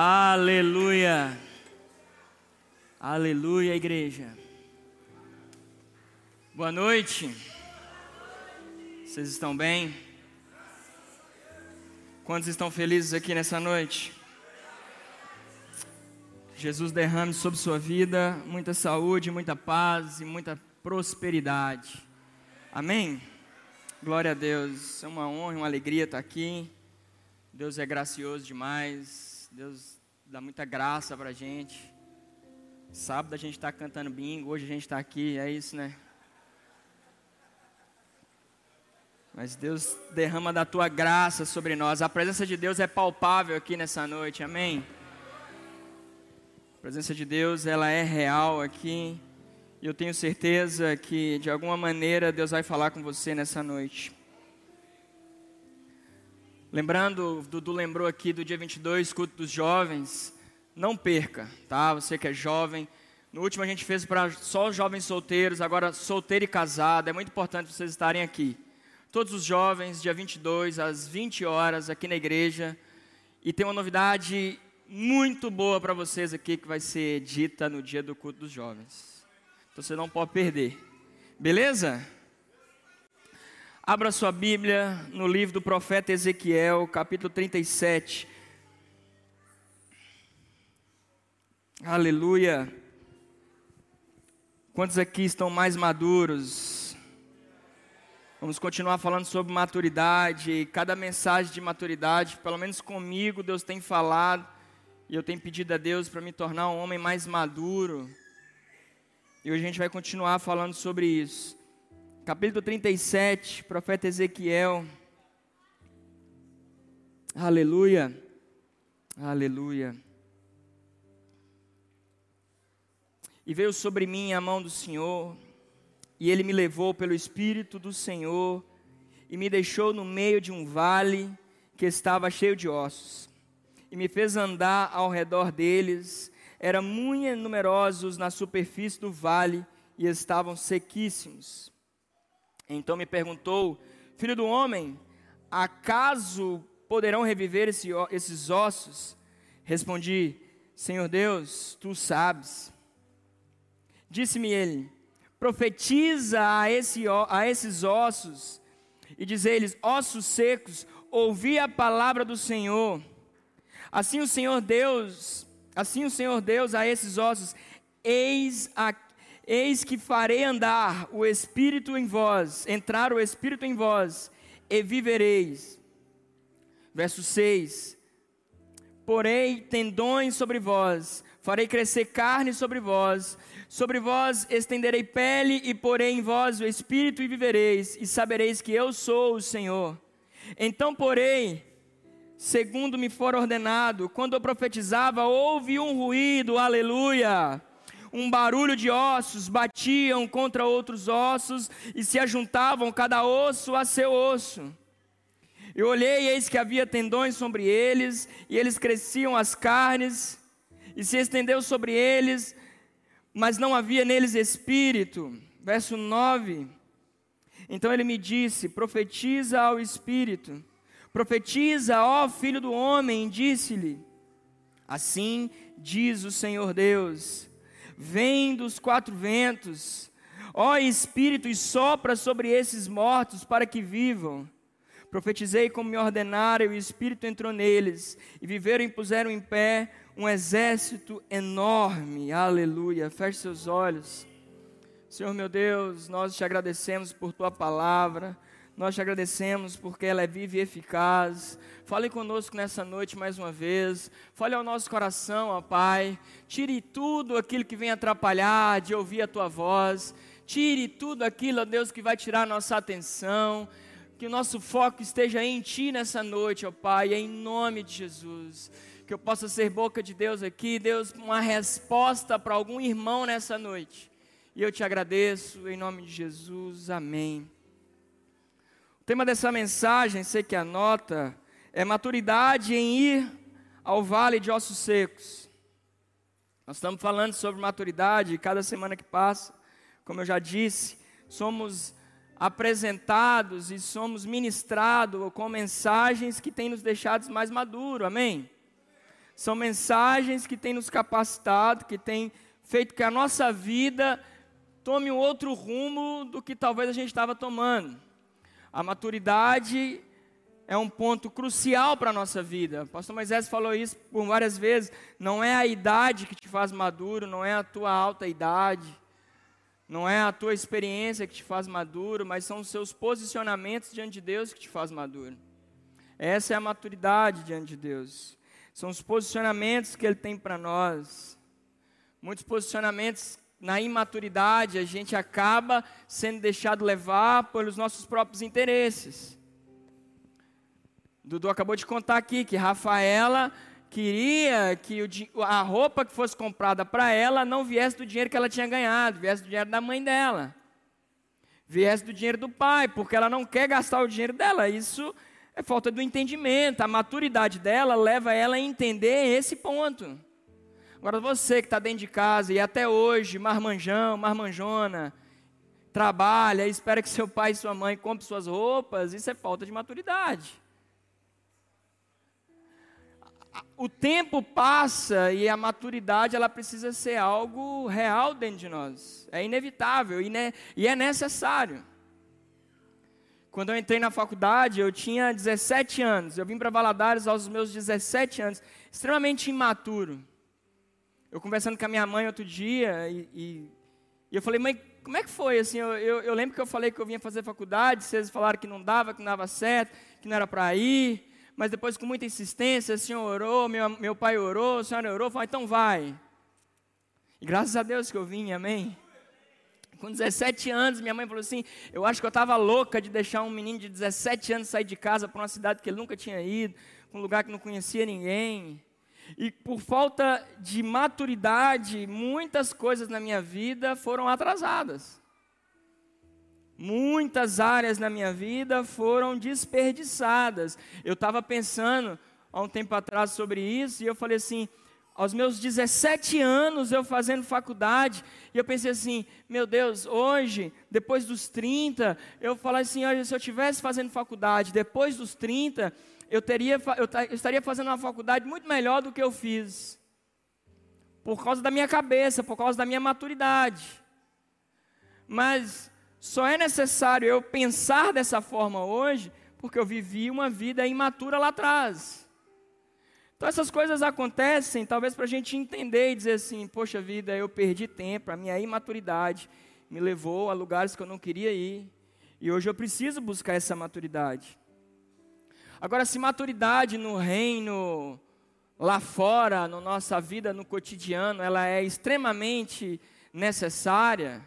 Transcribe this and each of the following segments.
Aleluia. Aleluia, igreja. Boa noite. Vocês estão bem? Quantos estão felizes aqui nessa noite? Jesus derrame sobre sua vida muita saúde, muita paz e muita prosperidade. Amém? Glória a Deus. É uma honra uma alegria estar aqui. Deus é gracioso demais. Deus dá muita graça para a gente. Sábado a gente está cantando bingo, hoje a gente está aqui, é isso, né? Mas Deus derrama da tua graça sobre nós. A presença de Deus é palpável aqui nessa noite, amém? A presença de Deus, ela é real aqui. E eu tenho certeza que de alguma maneira Deus vai falar com você nessa noite. Lembrando, Dudu lembrou aqui do dia 22, culto dos jovens. Não perca, tá? Você que é jovem. No último a gente fez para só jovens solteiros, agora solteiro e casado. É muito importante vocês estarem aqui. Todos os jovens, dia 22, às 20 horas, aqui na igreja. E tem uma novidade muito boa para vocês aqui que vai ser dita no dia do culto dos jovens. Então você não pode perder. Beleza? Abra sua Bíblia no livro do profeta Ezequiel, capítulo 37. Aleluia. Quantos aqui estão mais maduros? Vamos continuar falando sobre maturidade. Cada mensagem de maturidade, pelo menos comigo, Deus tem falado. E eu tenho pedido a Deus para me tornar um homem mais maduro. E hoje a gente vai continuar falando sobre isso. Capítulo 37, profeta Ezequiel. Aleluia. Aleluia. E veio sobre mim a mão do Senhor, e ele me levou pelo Espírito do Senhor, e me deixou no meio de um vale que estava cheio de ossos, e me fez andar ao redor deles, eram muito numerosos na superfície do vale e estavam sequíssimos. Então me perguntou: Filho do homem, acaso poderão reviver esse, esses ossos? Respondi: Senhor Deus, tu sabes. Disse-me ele: Profetiza a, esse, a esses ossos e diz eles: Ossos secos, ouvi a palavra do Senhor. Assim o Senhor Deus Assim o Senhor Deus a esses ossos: Eis, a, eis que farei andar o Espírito em vós, entrar o Espírito em vós, e vivereis. Verso 6: Porei tendões sobre vós, farei crescer carne sobre vós, sobre vós estenderei pele, e porei em vós o Espírito, e vivereis, e sabereis que eu sou o Senhor. Então porei segundo me for ordenado. Quando eu profetizava, houve um ruído, aleluia. Um barulho de ossos batiam contra outros ossos e se ajuntavam cada osso a seu osso. Eu olhei e eis que havia tendões sobre eles, e eles cresciam as carnes, e se estendeu sobre eles, mas não havia neles espírito. Verso 9. Então ele me disse: profetiza ao espírito Profetiza, ó filho do homem, disse-lhe: Assim diz o Senhor Deus: Vem dos quatro ventos, ó Espírito, e sopra sobre esses mortos para que vivam. Profetizei como me ordenaram, e o Espírito entrou neles, e viveram e puseram em pé um exército enorme. Aleluia. Feche seus olhos. Senhor meu Deus, nós te agradecemos por tua palavra. Nós te agradecemos porque ela é viva e eficaz. Fale conosco nessa noite mais uma vez. Fale ao nosso coração, ó Pai. Tire tudo aquilo que vem atrapalhar de ouvir a tua voz. Tire tudo aquilo, ó Deus, que vai tirar a nossa atenção. Que o nosso foco esteja em Ti nessa noite, ó Pai, em nome de Jesus. Que eu possa ser boca de Deus aqui, Deus, uma resposta para algum irmão nessa noite. E eu te agradeço, em nome de Jesus. Amém tema dessa mensagem, sei que anota, é maturidade em ir ao vale de ossos secos. Nós estamos falando sobre maturidade cada semana que passa. Como eu já disse, somos apresentados e somos ministrados com mensagens que têm nos deixado mais maduros, amém? São mensagens que têm nos capacitado, que têm feito que a nossa vida tome um outro rumo do que talvez a gente estava tomando. A maturidade é um ponto crucial para a nossa vida. O pastor Moisés falou isso por várias vezes. Não é a idade que te faz maduro, não é a tua alta idade, não é a tua experiência que te faz maduro, mas são os seus posicionamentos diante de Deus que te faz maduro. Essa é a maturidade diante de Deus. São os posicionamentos que Ele tem para nós. Muitos posicionamentos na imaturidade, a gente acaba sendo deixado levar pelos nossos próprios interesses. Dudu acabou de contar aqui que Rafaela queria que o, a roupa que fosse comprada para ela não viesse do dinheiro que ela tinha ganhado, viesse do dinheiro da mãe dela. Viesse do dinheiro do pai, porque ela não quer gastar o dinheiro dela. Isso é falta do entendimento. A maturidade dela leva ela a entender esse ponto. Agora você que está dentro de casa e até hoje, marmanjão, marmanjona, trabalha, espera que seu pai e sua mãe comprem suas roupas, isso é falta de maturidade o tempo passa e a maturidade ela precisa ser algo real dentro de nós. É inevitável e, ne e é necessário. Quando eu entrei na faculdade, eu tinha 17 anos. Eu vim para Valadares aos meus 17 anos, extremamente imaturo. Eu conversando com a minha mãe outro dia e, e, e eu falei, mãe, como é que foi? Assim, eu, eu, eu lembro que eu falei que eu vinha fazer faculdade, vocês falaram que não dava, que não dava certo, que não era para ir mas depois com muita insistência, o senhor orou, meu, meu pai orou, a senhora orou, falou, então vai. E graças a Deus que eu vim, amém? Com 17 anos, minha mãe falou assim: Eu acho que eu estava louca de deixar um menino de 17 anos sair de casa para uma cidade que ele nunca tinha ido, um lugar que não conhecia ninguém. E por falta de maturidade, muitas coisas na minha vida foram atrasadas. Muitas áreas na minha vida foram desperdiçadas. Eu estava pensando há um tempo atrás sobre isso e eu falei assim: aos meus 17 anos eu fazendo faculdade, e eu pensei assim: meu Deus, hoje, depois dos 30, eu falei assim: olha, se eu estivesse fazendo faculdade depois dos 30, eu, teria, eu estaria fazendo uma faculdade muito melhor do que eu fiz, por causa da minha cabeça, por causa da minha maturidade. Mas só é necessário eu pensar dessa forma hoje, porque eu vivi uma vida imatura lá atrás. Então essas coisas acontecem, talvez para a gente entender e dizer assim: poxa vida, eu perdi tempo, a minha imaturidade me levou a lugares que eu não queria ir, e hoje eu preciso buscar essa maturidade. Agora, se maturidade no reino, lá fora, na nossa vida, no cotidiano, ela é extremamente necessária,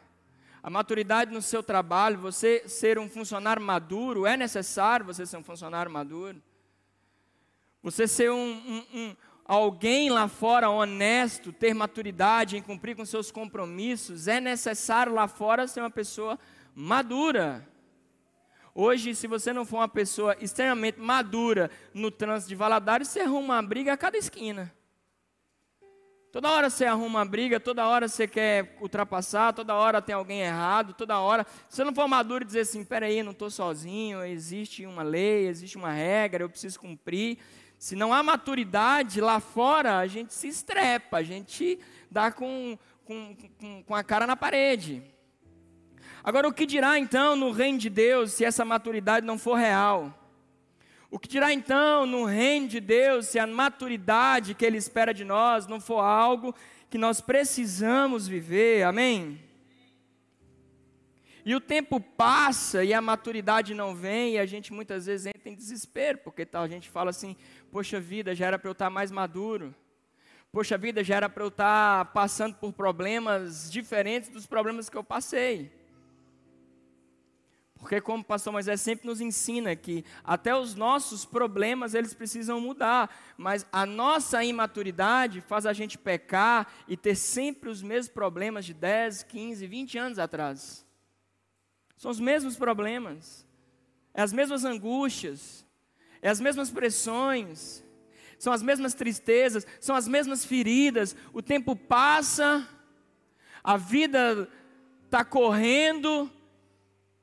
a maturidade no seu trabalho, você ser um funcionário maduro, é necessário você ser um funcionário maduro. Você ser um, um, um, alguém lá fora honesto, ter maturidade em cumprir com seus compromissos, é necessário lá fora ser uma pessoa madura. Hoje, se você não for uma pessoa extremamente madura no trânsito de Valadares, você arruma uma briga a cada esquina. Toda hora você arruma uma briga, toda hora você quer ultrapassar, toda hora tem alguém errado, toda hora. Se você não for maduro e dizer assim, peraí, não estou sozinho, existe uma lei, existe uma regra, eu preciso cumprir. Se não há maturidade lá fora, a gente se estrepa, a gente dá com, com, com, com a cara na parede. Agora, o que dirá então no reino de Deus se essa maturidade não for real? O que dirá então no reino de Deus se a maturidade que Ele espera de nós não for algo que nós precisamos viver? Amém? E o tempo passa e a maturidade não vem, e a gente muitas vezes entra em desespero, porque tal, a gente fala assim: poxa vida, já era para eu estar mais maduro. Poxa vida, já era para eu estar passando por problemas diferentes dos problemas que eu passei. Porque como o pastor Moisés sempre nos ensina que até os nossos problemas eles precisam mudar, mas a nossa imaturidade faz a gente pecar e ter sempre os mesmos problemas de 10, 15, 20 anos atrás. São os mesmos problemas, é as mesmas angústias, é as mesmas pressões, são as mesmas tristezas, são as mesmas feridas. O tempo passa, a vida está correndo,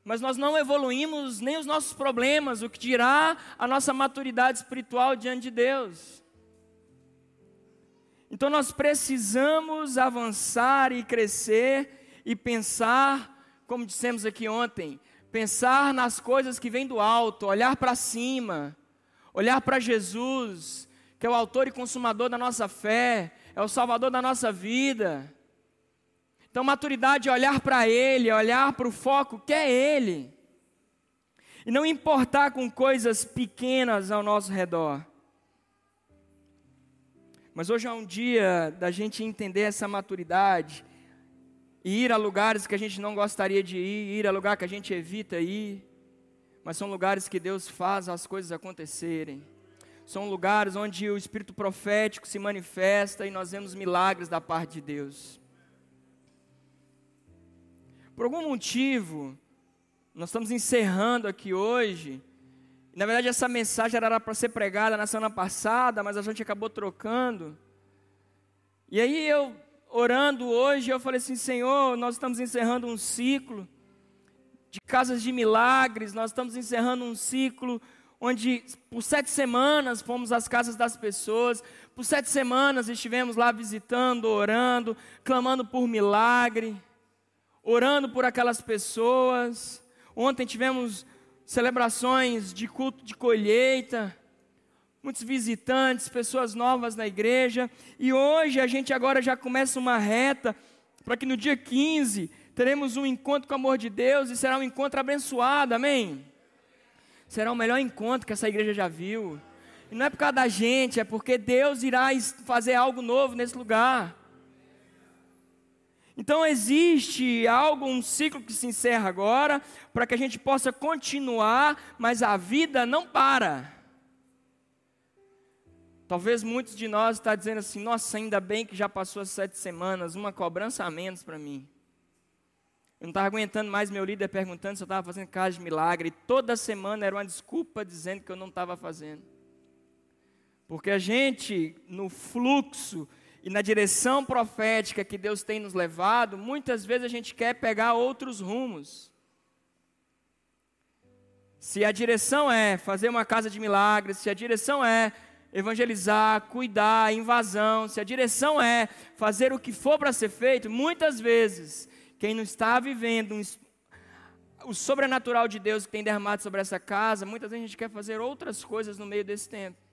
mas nós não evoluímos nem os nossos problemas, o que dirá a nossa maturidade espiritual diante de Deus. Então nós precisamos avançar e crescer e pensar, como dissemos aqui ontem, pensar nas coisas que vêm do alto, olhar para cima, olhar para Jesus, que é o autor e consumador da nossa fé, é o salvador da nossa vida. Então, maturidade é olhar para Ele, olhar para o foco que é Ele, e não importar com coisas pequenas ao nosso redor. Mas hoje é um dia da gente entender essa maturidade e ir a lugares que a gente não gostaria de ir, ir a lugar que a gente evita ir, mas são lugares que Deus faz as coisas acontecerem. São lugares onde o espírito profético se manifesta e nós vemos milagres da parte de Deus. Por algum motivo, nós estamos encerrando aqui hoje na verdade, essa mensagem era para ser pregada na semana passada, mas a gente acabou trocando. E aí eu, orando hoje, eu falei assim: Senhor, nós estamos encerrando um ciclo de casas de milagres, nós estamos encerrando um ciclo onde por sete semanas fomos às casas das pessoas, por sete semanas estivemos lá visitando, orando, clamando por milagre, orando por aquelas pessoas. Ontem tivemos celebrações de culto de colheita, muitos visitantes, pessoas novas na igreja, e hoje a gente agora já começa uma reta para que no dia 15 teremos um encontro com o amor de Deus e será um encontro abençoado, amém? Será o melhor encontro que essa igreja já viu. E não é por causa da gente, é porque Deus irá fazer algo novo nesse lugar. Então existe algo, um ciclo que se encerra agora, para que a gente possa continuar, mas a vida não para. Talvez muitos de nós estão tá dizendo assim: nossa, ainda bem que já passou as sete semanas, uma cobrança a menos para mim. Eu não estava aguentando mais meu líder perguntando se eu estava fazendo casa de milagre. E toda semana era uma desculpa dizendo que eu não estava fazendo. Porque a gente, no fluxo e na direção profética que Deus tem nos levado, muitas vezes a gente quer pegar outros rumos. Se a direção é fazer uma casa de milagres, se a direção é evangelizar, cuidar, invasão, se a direção é fazer o que for para ser feito, muitas vezes, quem não está vivendo um, o sobrenatural de Deus que tem derramado sobre essa casa, muitas vezes a gente quer fazer outras coisas no meio desse tempo.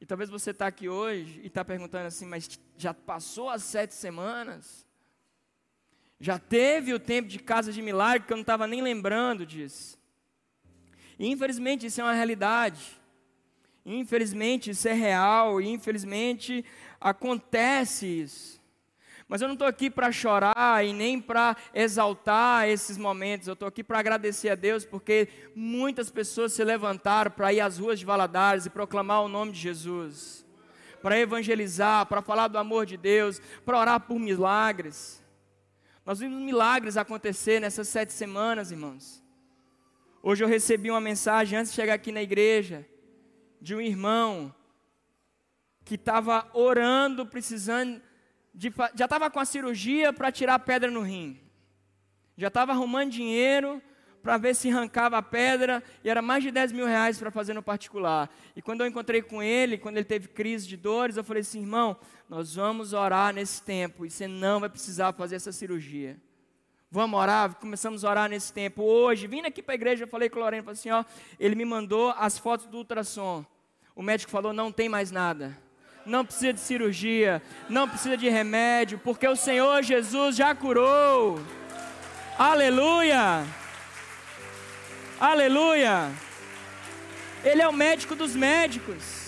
E talvez você está aqui hoje e está perguntando assim, mas já passou as sete semanas? Já teve o tempo de casa de milagre que eu não estava nem lembrando disso. Infelizmente isso é uma realidade. Infelizmente isso é real. E infelizmente acontece isso. Mas eu não estou aqui para chorar e nem para exaltar esses momentos. Eu estou aqui para agradecer a Deus porque muitas pessoas se levantaram para ir às ruas de Valadares e proclamar o nome de Jesus, para evangelizar, para falar do amor de Deus, para orar por milagres. Nós vimos milagres acontecer nessas sete semanas, irmãos. Hoje eu recebi uma mensagem antes de chegar aqui na igreja de um irmão que estava orando, precisando de, já estava com a cirurgia para tirar a pedra no rim. Já estava arrumando dinheiro para ver se arrancava a pedra, e era mais de 10 mil reais para fazer no particular. E quando eu encontrei com ele, quando ele teve crise de dores, eu falei assim, irmão, nós vamos orar nesse tempo, e você não vai precisar fazer essa cirurgia. Vamos orar? Começamos a orar nesse tempo. Hoje, vindo aqui para a igreja, eu falei com o Lorena, falei assim, ó, ele me mandou as fotos do ultrassom. O médico falou, não tem mais nada não precisa de cirurgia, não precisa de remédio, porque o Senhor Jesus já curou. Aleluia! Aleluia! Ele é o médico dos médicos.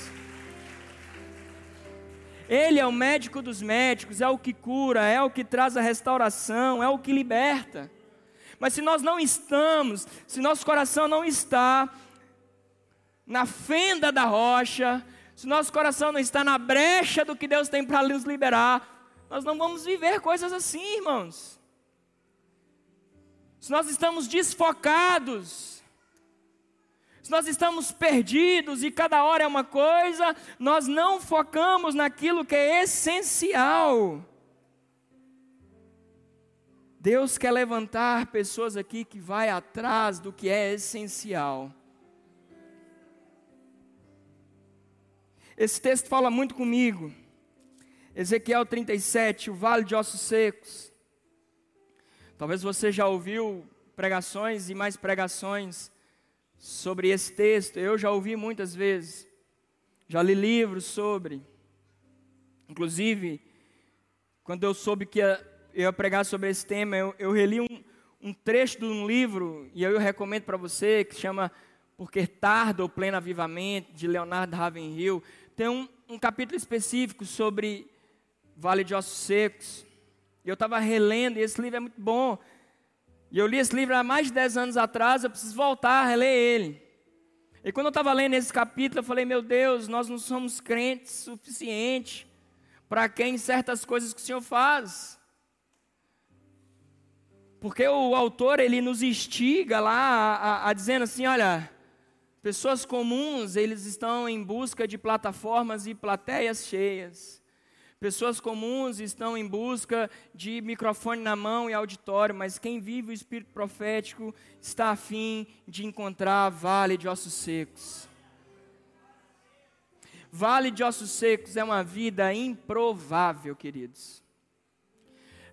Ele é o médico dos médicos, é o que cura, é o que traz a restauração, é o que liberta. Mas se nós não estamos, se nosso coração não está na fenda da rocha, se nosso coração não está na brecha do que Deus tem para nos liberar, nós não vamos viver coisas assim, irmãos. Se nós estamos desfocados, se nós estamos perdidos e cada hora é uma coisa, nós não focamos naquilo que é essencial. Deus quer levantar pessoas aqui que vai atrás do que é essencial. Esse texto fala muito comigo. Ezequiel 37, o vale de ossos secos. Talvez você já ouviu pregações e mais pregações sobre esse texto. Eu já ouvi muitas vezes. Já li livros sobre. Inclusive, quando eu soube que ia, eu ia pregar sobre esse tema, eu, eu reli um, um trecho de um livro, e eu recomendo para você, que chama Porque Tarda o Pleno Avivamento, de Leonardo Ravenhill. Tem um, um capítulo específico sobre Vale de Ossos Secos. E eu estava relendo, e esse livro é muito bom. E eu li esse livro há mais de 10 anos atrás, eu preciso voltar a reler ele. E quando eu estava lendo esse capítulo, eu falei, meu Deus, nós não somos crentes suficiente para quem certas coisas que o Senhor faz. Porque o autor, ele nos instiga lá a, a, a dizendo assim, olha, pessoas comuns, eles estão em busca de plataformas e plateias cheias. Pessoas comuns estão em busca de microfone na mão e auditório, mas quem vive o espírito profético está afim de encontrar vale de ossos secos. Vale de ossos secos é uma vida improvável, queridos.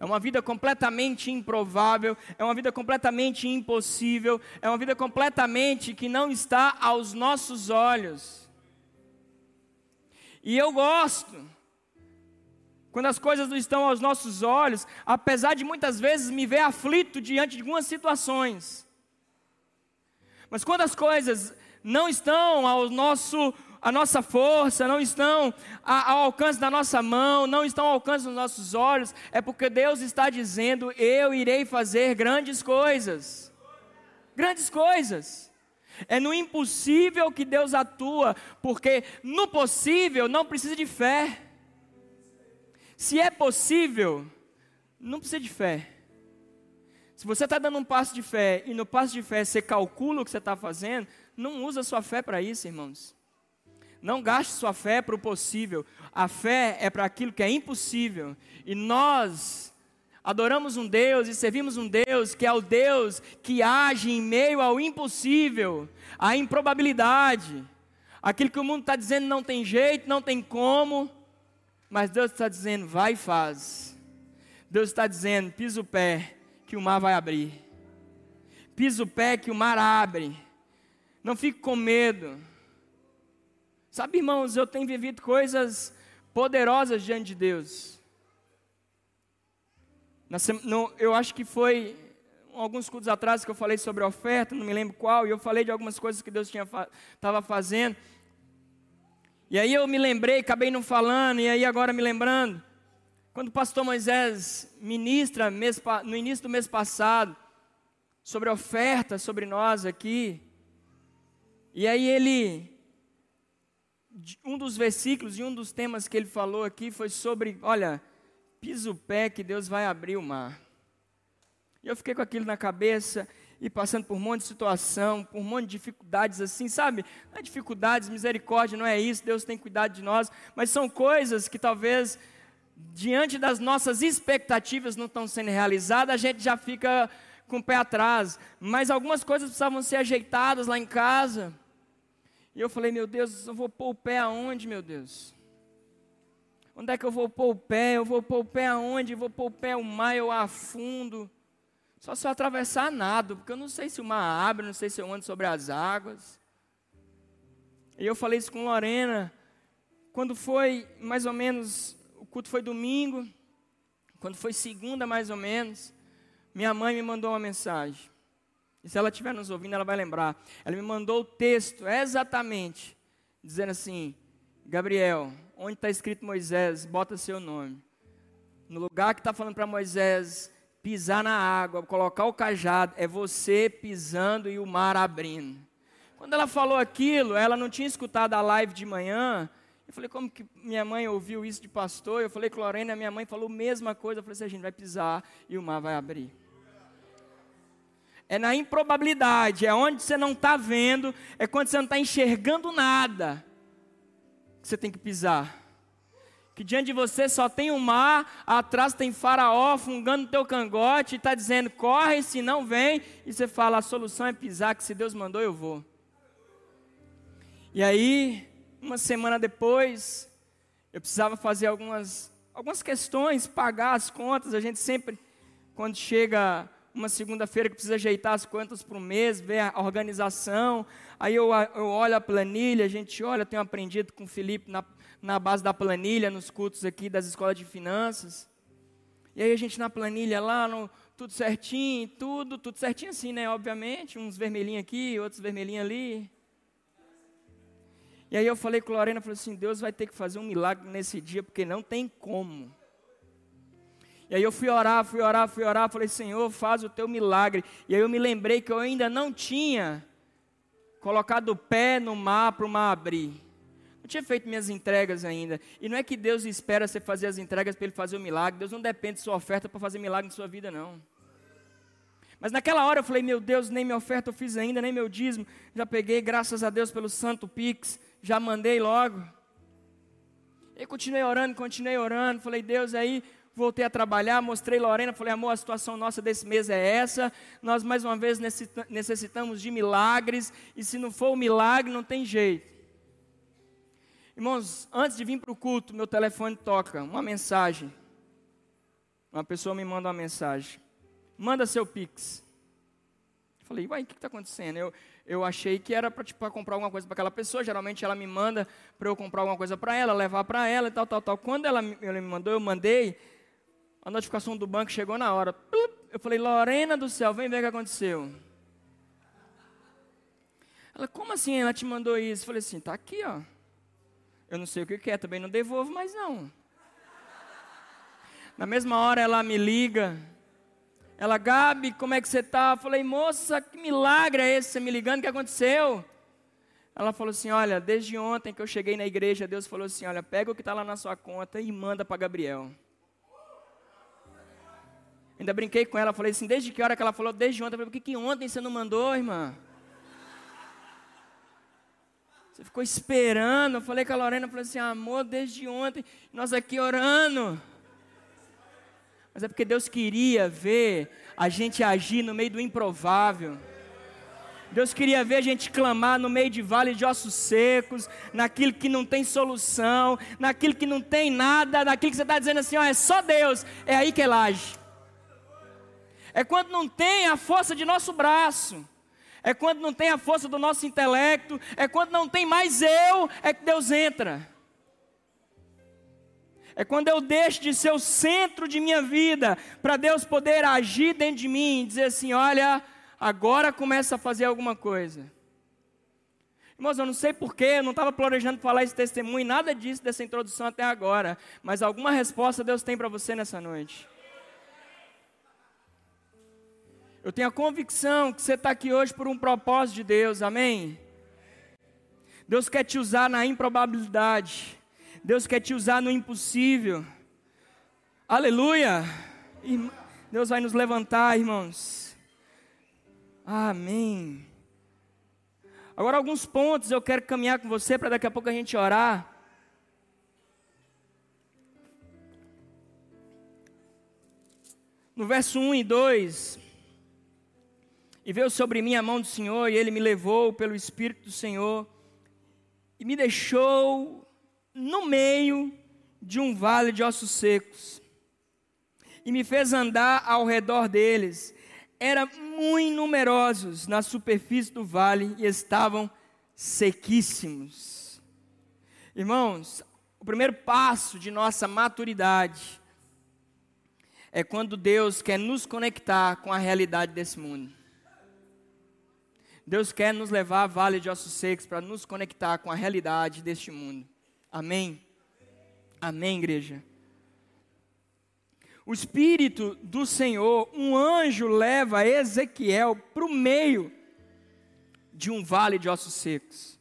É uma vida completamente improvável, é uma vida completamente impossível, é uma vida completamente que não está aos nossos olhos. E eu gosto quando as coisas não estão aos nossos olhos, apesar de muitas vezes me ver aflito diante de algumas situações. Mas quando as coisas não estão ao nosso a nossa força, não estão ao alcance da nossa mão, não estão ao alcance dos nossos olhos, é porque Deus está dizendo: Eu irei fazer grandes coisas. Grandes coisas. É no impossível que Deus atua, porque no possível não precisa de fé. Se é possível, não precisa de fé. Se você está dando um passo de fé e no passo de fé você calcula o que você está fazendo, não usa sua fé para isso, irmãos. Não gaste sua fé para o possível. A fé é para aquilo que é impossível. E nós adoramos um Deus e servimos um Deus que é o Deus que age em meio ao impossível, à improbabilidade. Aquilo que o mundo está dizendo não tem jeito, não tem como. Mas Deus está dizendo, vai e faz. Deus está dizendo, pisa o pé, que o mar vai abrir. Pisa o pé, que o mar abre. Não fique com medo. Sabe, irmãos, eu tenho vivido coisas poderosas diante de Deus. eu acho que foi alguns cultos atrás que eu falei sobre a oferta, não me lembro qual, e eu falei de algumas coisas que Deus estava fazendo. E aí eu me lembrei, acabei não falando, e aí agora me lembrando, quando o pastor Moisés ministra no início do mês passado, sobre a oferta sobre nós aqui, e aí ele, um dos versículos e um dos temas que ele falou aqui foi sobre, olha, pisa o pé que Deus vai abrir o mar. E eu fiquei com aquilo na cabeça, e passando por um monte de situação, por um monte de dificuldades assim, sabe? Não é dificuldades, misericórdia, não é isso, Deus tem cuidado de nós, mas são coisas que talvez diante das nossas expectativas não estão sendo realizadas, a gente já fica com o pé atrás. Mas algumas coisas precisavam ser ajeitadas lá em casa. E eu falei, meu Deus, eu vou pôr o pé aonde, meu Deus? Onde é que eu vou pôr o pé? Eu vou pôr o pé aonde? Eu vou pôr o pé o mar, eu afundo. Só se eu atravessar nada, porque eu não sei se o mar abre, não sei se eu ando sobre as águas. E eu falei isso com Lorena, quando foi mais ou menos, o culto foi domingo, quando foi segunda mais ou menos, minha mãe me mandou uma mensagem. E se ela estiver nos ouvindo, ela vai lembrar. Ela me mandou o texto exatamente, dizendo assim: Gabriel, onde está escrito Moisés, bota seu nome. No lugar que está falando para Moisés pisar na água, colocar o cajado, é você pisando e o mar abrindo. Quando ela falou aquilo, ela não tinha escutado a live de manhã. Eu falei, como que minha mãe ouviu isso de pastor? Eu falei, Lorena, minha mãe falou a mesma coisa. Eu falei assim, a gente vai pisar e o mar vai abrir. É na improbabilidade, é onde você não está vendo, é quando você não está enxergando nada, que você tem que pisar. Que diante de você só tem o um mar, atrás tem faraó fungando teu cangote e está dizendo, corre, se não vem, e você fala, a solução é pisar, que se Deus mandou eu vou. E aí, uma semana depois, eu precisava fazer algumas algumas questões, pagar as contas, a gente sempre, quando chega uma segunda-feira que precisa ajeitar as contas para o mês, ver a organização, aí eu, eu olho a planilha, a gente olha, tenho aprendido com o Felipe na, na base da planilha, nos cultos aqui das escolas de finanças, e aí a gente na planilha lá, no, tudo certinho, tudo, tudo certinho assim, né, obviamente, uns vermelhinhos aqui, outros vermelhinhos ali, e aí eu falei com a Lorena, falei assim, Deus vai ter que fazer um milagre nesse dia, porque não tem como, e aí eu fui orar, fui orar, fui orar, falei, Senhor, faz o teu milagre. E aí eu me lembrei que eu ainda não tinha colocado o pé no mar para o mar abrir. Não tinha feito minhas entregas ainda. E não é que Deus espera você fazer as entregas para Ele fazer o milagre. Deus não depende de sua oferta para fazer milagre na sua vida, não. Mas naquela hora eu falei, meu Deus, nem minha oferta eu fiz ainda, nem meu dízimo. Já peguei, graças a Deus, pelo Santo Pix. Já mandei logo. E continuei orando, continuei orando. Falei, Deus, aí voltei a trabalhar, mostrei Lorena, falei, amor, a situação nossa desse mês é essa, nós mais uma vez necessitamos de milagres, e se não for o milagre, não tem jeito. Irmãos, antes de vir para o culto, meu telefone toca, uma mensagem. Uma pessoa me manda uma mensagem. Manda seu Pix. Falei, uai, o que está acontecendo? Eu, eu achei que era para tipo, comprar alguma coisa para aquela pessoa. Geralmente ela me manda para eu comprar alguma coisa para ela, levar para ela e tal, tal, tal. Quando ela, ela me mandou, eu mandei a notificação do banco chegou na hora. Eu falei, Lorena do céu, vem ver o que aconteceu. Ela, como assim ela te mandou isso? Eu falei assim, tá aqui, ó. Eu não sei o que é, também não devolvo mais não. Na mesma hora ela me liga. Ela, Gabi, como é que você está? Eu falei, moça, que milagre é esse? Você me ligando, o que aconteceu? Ela falou assim: Olha, desde ontem que eu cheguei na igreja, Deus falou assim: Olha, pega o que está lá na sua conta e manda para Gabriel. Ainda brinquei com ela, falei assim, desde que hora que ela falou? Desde ontem. Eu falei, por que, que ontem você não mandou, irmã? Você ficou esperando. Eu falei com a Lorena, falei assim, amor, desde ontem, nós aqui orando. Mas é porque Deus queria ver a gente agir no meio do improvável. Deus queria ver a gente clamar no meio de vale de ossos secos, naquilo que não tem solução, naquilo que não tem nada, naquilo que você está dizendo assim, ó, é só Deus, é aí que Ele age é quando não tem a força de nosso braço, é quando não tem a força do nosso intelecto, é quando não tem mais eu, é que Deus entra. É quando eu deixo de ser o centro de minha vida, para Deus poder agir dentro de mim e dizer assim: olha, agora começa a fazer alguma coisa. Irmãos, eu não sei porquê, eu não estava planejando falar esse testemunho, nada disso dessa introdução até agora, mas alguma resposta Deus tem para você nessa noite. Eu tenho a convicção que você está aqui hoje por um propósito de Deus, amém? Deus quer te usar na improbabilidade, Deus quer te usar no impossível, aleluia! Deus vai nos levantar, irmãos, amém. Agora, alguns pontos eu quero caminhar com você para daqui a pouco a gente orar. No verso 1 e 2, e veio sobre mim a mão do Senhor, e ele me levou pelo Espírito do Senhor, e me deixou no meio de um vale de ossos secos, e me fez andar ao redor deles. Eram muito numerosos na superfície do vale e estavam sequíssimos. Irmãos, o primeiro passo de nossa maturidade é quando Deus quer nos conectar com a realidade desse mundo. Deus quer nos levar a vale de ossos secos para nos conectar com a realidade deste mundo. Amém? Amém, igreja? O Espírito do Senhor, um anjo leva Ezequiel para o meio de um vale de ossos secos,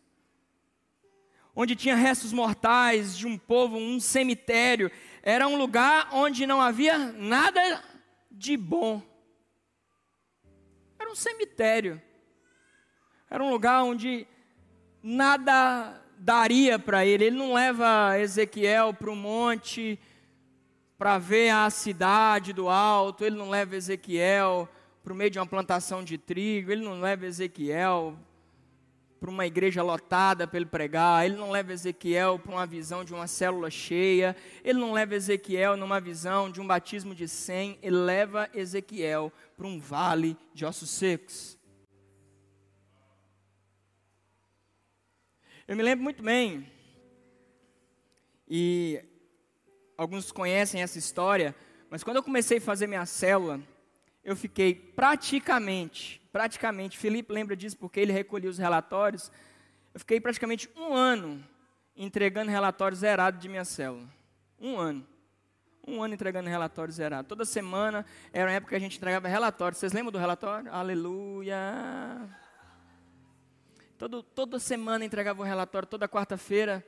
onde tinha restos mortais de um povo, um cemitério. Era um lugar onde não havia nada de bom. Era um cemitério. Era um lugar onde nada daria para ele. Ele não leva Ezequiel para o monte para ver a cidade do alto, ele não leva Ezequiel para o meio de uma plantação de trigo, ele não leva Ezequiel para uma igreja lotada para ele pregar, ele não leva Ezequiel para uma visão de uma célula cheia, ele não leva Ezequiel numa visão de um batismo de 100, ele leva Ezequiel para um vale de ossos secos. Eu me lembro muito bem, e alguns conhecem essa história, mas quando eu comecei a fazer minha célula, eu fiquei praticamente, praticamente, Felipe lembra disso porque ele recolhia os relatórios, eu fiquei praticamente um ano entregando relatórios zerados de minha célula. Um ano. Um ano entregando relatórios zerados. Toda semana era uma época que a gente entregava relatórios. Vocês lembram do relatório? Aleluia. Todo, toda semana entregava o um relatório, toda quarta-feira.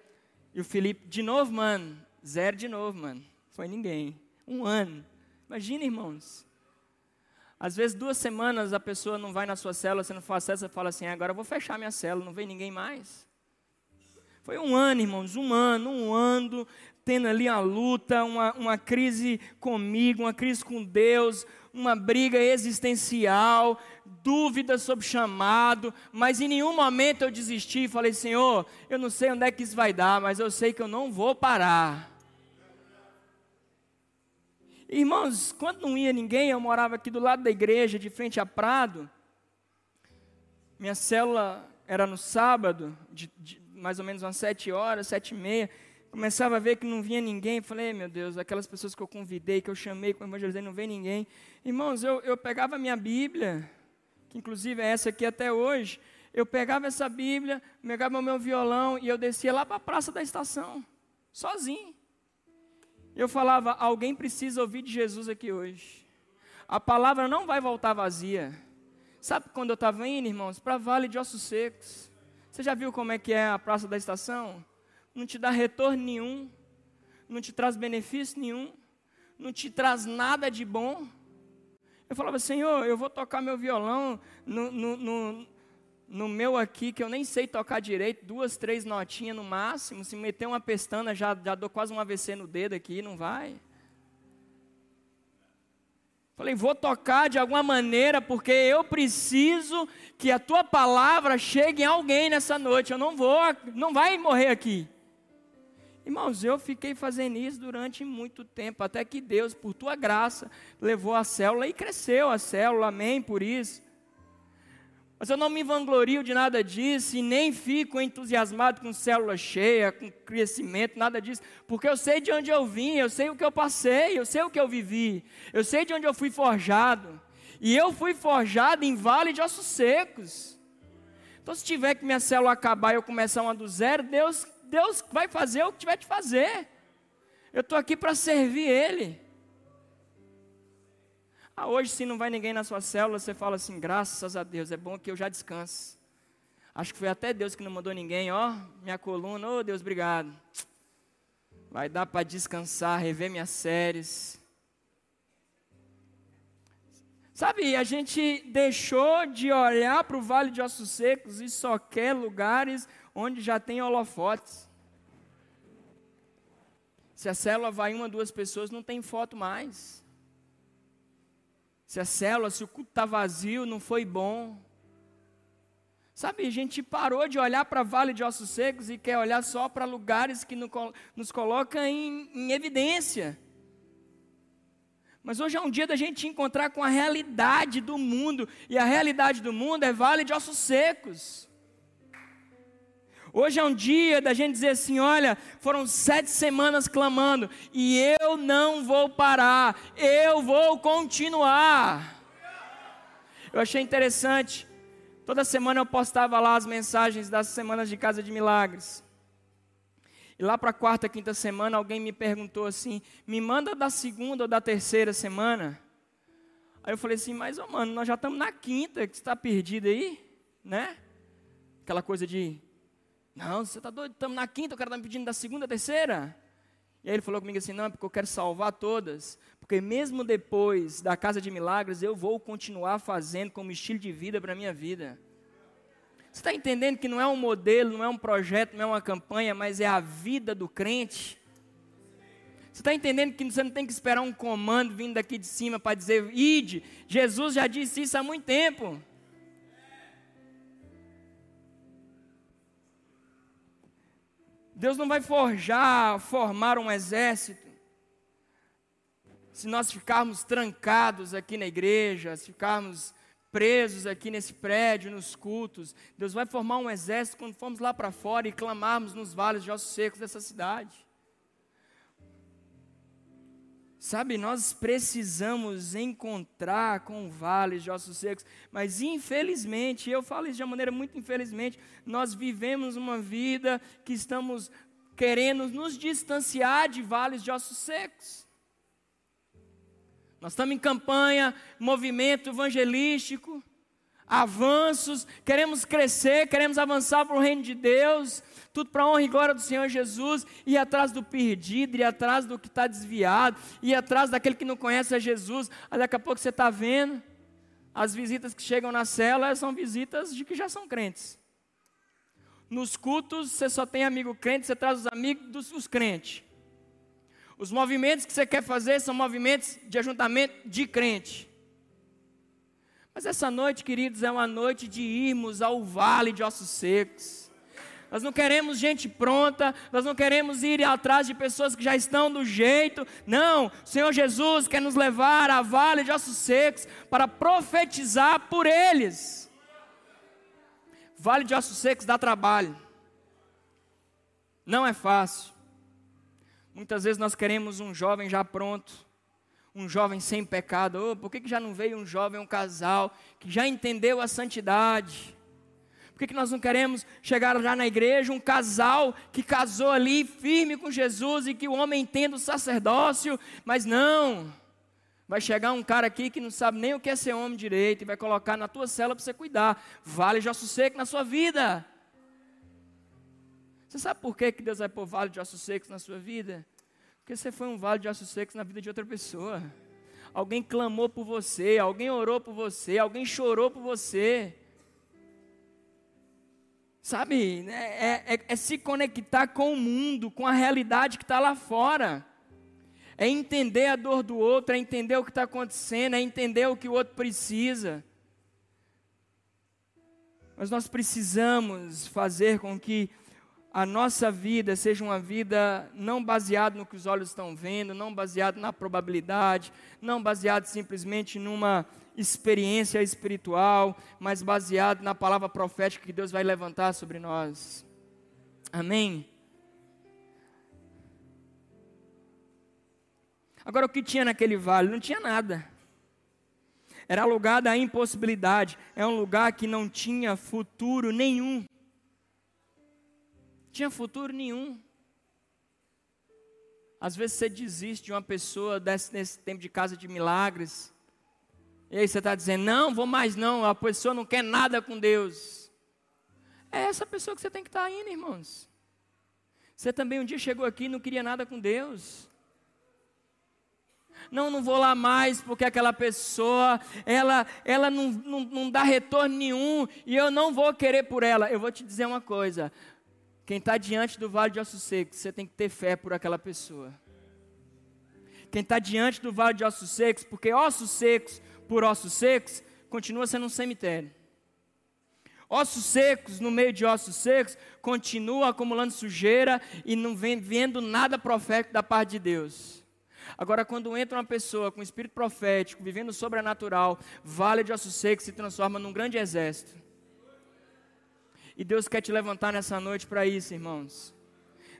E o Felipe, de novo, mano. Zero de novo, mano. Foi ninguém. Um ano. Imagina, irmãos. Às vezes, duas semanas a pessoa não vai na sua célula, você não faz acesso, você fala assim: agora eu vou fechar minha célula, não vem ninguém mais. Foi um ano, irmãos, um ano, um ano, tendo ali a luta, uma, uma crise comigo, uma crise com Deus, uma briga existencial, dúvidas sobre chamado, mas em nenhum momento eu desisti e falei, Senhor, eu não sei onde é que isso vai dar, mas eu sei que eu não vou parar. Irmãos, quando não ia ninguém, eu morava aqui do lado da igreja, de frente a Prado. Minha célula era no sábado, de, de mais ou menos umas sete horas, sete e meia começava a ver que não vinha ninguém, falei, meu Deus, aquelas pessoas que eu convidei, que eu chamei, que eu evangelizei, não vem ninguém. Irmãos, eu, eu pegava a minha Bíblia, que inclusive é essa aqui até hoje, eu pegava essa Bíblia, pegava o meu violão e eu descia lá para a praça da estação, sozinho. Eu falava, alguém precisa ouvir de Jesus aqui hoje. A palavra não vai voltar vazia. Sabe quando eu estava indo, irmãos? Para Vale de Ossos Secos. Você já viu como é que é a praça da estação? Não te dá retorno nenhum, não te traz benefício nenhum, não te traz nada de bom. Eu falava, Senhor, eu vou tocar meu violão no, no, no, no, meu aqui, que eu nem sei tocar direito, duas, três notinhas no máximo. Se meter uma pestana, já, já dou quase um AVC no dedo aqui, não vai. Falei, vou tocar de alguma maneira, porque eu preciso que a tua palavra chegue em alguém nessa noite. Eu não vou, não vai morrer aqui. Irmãos, eu fiquei fazendo isso durante muito tempo, até que Deus, por tua graça, levou a célula e cresceu a célula, amém por isso. Mas eu não me vanglorio de nada disso e nem fico entusiasmado com célula cheia, com crescimento, nada disso, porque eu sei de onde eu vim, eu sei o que eu passei, eu sei o que eu vivi, eu sei de onde eu fui forjado. E eu fui forjado em vale de ossos secos. Então, se tiver que minha célula acabar e eu começar uma do zero, Deus Deus vai fazer o que tiver de fazer. Eu estou aqui para servir Ele. Ah, hoje, se não vai ninguém na sua célula, você fala assim: graças a Deus, é bom que eu já descanse. Acho que foi até Deus que não mandou ninguém, ó, minha coluna, ô oh, Deus, obrigado. Vai dar para descansar, rever minhas séries. Sabe, a gente deixou de olhar para o Vale de Ossos Secos e só quer lugares onde já tem holofotes. Se a célula vai uma, duas pessoas, não tem foto mais. Se a célula, se o culto está vazio, não foi bom. Sabe, a gente parou de olhar para Vale de Ossos Secos e quer olhar só para lugares que nos colocam em, em evidência. Mas hoje é um dia da gente encontrar com a realidade do mundo, e a realidade do mundo é Vale de Ossos Secos. Hoje é um dia da gente dizer assim: olha, foram sete semanas clamando e eu não vou parar, eu vou continuar. Eu achei interessante, toda semana eu postava lá as mensagens das semanas de Casa de Milagres. E lá para a quarta, quinta semana, alguém me perguntou assim: me manda da segunda ou da terceira semana? Aí eu falei assim: mas, oh, mano, nós já estamos na quinta, que está perdido aí, né? Aquela coisa de não, você está doido? Estamos na quinta, o cara está me pedindo da segunda, terceira. E aí ele falou comigo assim: não, é porque eu quero salvar todas. Porque mesmo depois da casa de milagres, eu vou continuar fazendo como estilo de vida para a minha vida. Você está entendendo que não é um modelo, não é um projeto, não é uma campanha, mas é a vida do crente? Você está entendendo que você não tem que esperar um comando vindo daqui de cima para dizer, ide. Jesus já disse isso há muito tempo. Deus não vai forjar, formar um exército. Se nós ficarmos trancados aqui na igreja, se ficarmos presos aqui nesse prédio, nos cultos, Deus vai formar um exército quando formos lá para fora e clamarmos nos vales de ossos secos dessa cidade. Sabe, nós precisamos encontrar com vales de ossos secos, mas infelizmente, eu falo isso de uma maneira muito infelizmente, nós vivemos uma vida que estamos querendo nos distanciar de vales de ossos secos. Nós estamos em campanha, movimento evangelístico, avanços, queremos crescer, queremos avançar para o reino de Deus, tudo para a honra e glória do Senhor Jesus, ir atrás do perdido, ir atrás do que está desviado, ir atrás daquele que não conhece a Jesus. Aí daqui a pouco você está vendo, as visitas que chegam na cela são visitas de que já são crentes. Nos cultos você só tem amigo crente, você traz os amigos dos os crentes. Os movimentos que você quer fazer são movimentos de ajuntamento de crente. Mas essa noite, queridos, é uma noite de irmos ao vale de ossos secos nós não queremos gente pronta, nós não queremos ir atrás de pessoas que já estão do jeito. Não, o Senhor Jesus quer nos levar a vale de ossos secos para profetizar por eles. Vale de ossos secos dá trabalho. Não é fácil. Muitas vezes nós queremos um jovem já pronto, um jovem sem pecado. Oh, por que, que já não veio um jovem, um casal, que já entendeu a santidade? Por que, que nós não queremos chegar já na igreja, um casal que casou ali firme com Jesus e que o homem entenda o sacerdócio, mas não. Vai chegar um cara aqui que não sabe nem o que é ser homem direito e vai colocar na tua cela para você cuidar. Vale de ossos secos na sua vida. Você sabe por que, que Deus vai pôr vale de ossos secos na sua vida? Porque você foi um vale de ossos secos na vida de outra pessoa. Alguém clamou por você, alguém orou por você, alguém chorou por você. Sabe, né, é, é, é se conectar com o mundo, com a realidade que está lá fora. É entender a dor do outro, é entender o que está acontecendo, é entender o que o outro precisa. Mas nós precisamos fazer com que a nossa vida seja uma vida não baseada no que os olhos estão vendo, não baseada na probabilidade, não baseada simplesmente numa experiência espiritual, mas baseado na palavra profética que Deus vai levantar sobre nós. Amém? Agora, o que tinha naquele vale? Não tinha nada. Era lugar da impossibilidade. É um lugar que não tinha futuro nenhum. Tinha futuro nenhum. Às vezes você desiste de uma pessoa desse, nesse tempo de casa de milagres e aí você está dizendo, não, vou mais não, a pessoa não quer nada com Deus. É essa pessoa que você tem que estar tá indo, irmãos. Você também um dia chegou aqui e não queria nada com Deus. Não, não vou lá mais porque aquela pessoa, ela, ela não, não, não dá retorno nenhum e eu não vou querer por ela. Eu vou te dizer uma coisa: quem está diante do vale de ossos secos, você tem que ter fé por aquela pessoa. Quem está diante do vale de ossos secos, porque ossos secos por ossos secos, continua sendo um cemitério. Ossos secos, no meio de ossos secos, continua acumulando sujeira e não vem vendo nada profético da parte de Deus. Agora, quando entra uma pessoa com espírito profético, vivendo sobrenatural, vale de ossos secos se transforma num grande exército. E Deus quer te levantar nessa noite para isso, irmãos.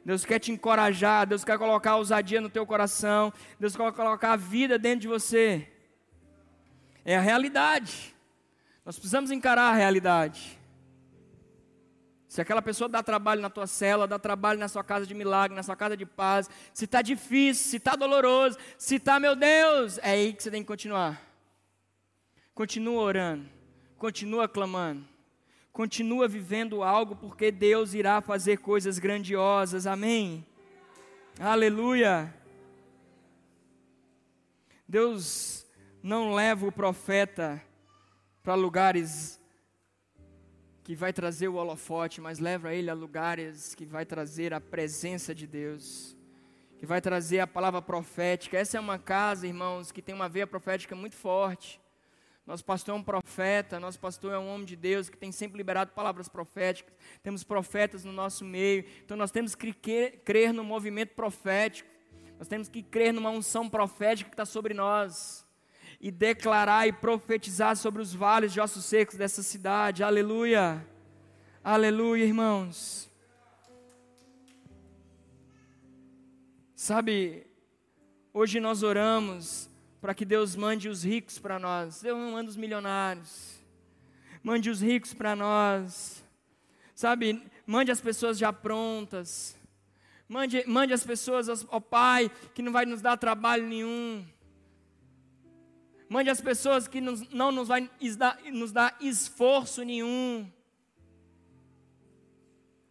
Deus quer te encorajar, Deus quer colocar ousadia no teu coração, Deus quer colocar a vida dentro de você. É a realidade. Nós precisamos encarar a realidade. Se aquela pessoa dá trabalho na tua cela, dá trabalho na sua casa de milagre, na sua casa de paz, se está difícil, se está doloroso, se está, meu Deus, é aí que você tem que continuar. Continua orando, continua clamando, continua vivendo algo, porque Deus irá fazer coisas grandiosas, amém? Aleluia. Deus não leva o profeta para lugares que vai trazer o holofote, mas leva ele a lugares que vai trazer a presença de Deus, que vai trazer a palavra profética. Essa é uma casa, irmãos, que tem uma veia profética muito forte. Nosso pastor é um profeta, nosso pastor é um homem de Deus que tem sempre liberado palavras proféticas. Temos profetas no nosso meio, então nós temos que crer no movimento profético. Nós temos que crer numa unção profética que está sobre nós e declarar e profetizar sobre os vales de ossos secos dessa cidade. Aleluia! Aleluia, irmãos. Sabe, hoje nós oramos para que Deus mande os ricos para nós. Deus não manda os milionários. Mande os ricos para nós. Sabe, mande as pessoas já prontas. Mande, mande as pessoas, ó Pai, que não vai nos dar trabalho nenhum. Mande as pessoas que nos, não nos vai nos dar esforço nenhum.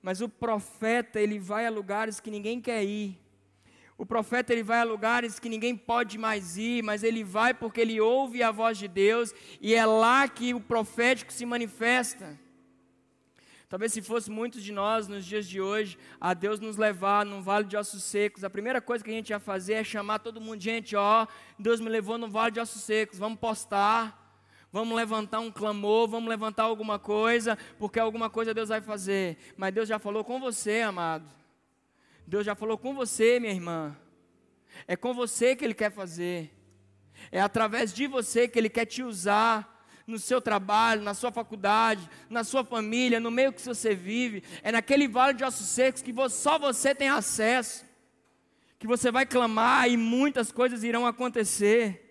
Mas o profeta, ele vai a lugares que ninguém quer ir. O profeta ele vai a lugares que ninguém pode mais ir, mas ele vai porque ele ouve a voz de Deus e é lá que o profético se manifesta. Talvez se fosse muitos de nós nos dias de hoje, a Deus nos levar num vale de ossos secos, a primeira coisa que a gente ia fazer é chamar todo mundo, gente, ó, Deus me levou no vale de ossos secos, vamos postar, vamos levantar um clamor, vamos levantar alguma coisa, porque alguma coisa Deus vai fazer. Mas Deus já falou com você, amado. Deus já falou com você, minha irmã. É com você que Ele quer fazer. É através de você que Ele quer te usar no seu trabalho, na sua faculdade, na sua família, no meio que você vive. É naquele vale de ossos secos que só você tem acesso. Que você vai clamar e muitas coisas irão acontecer.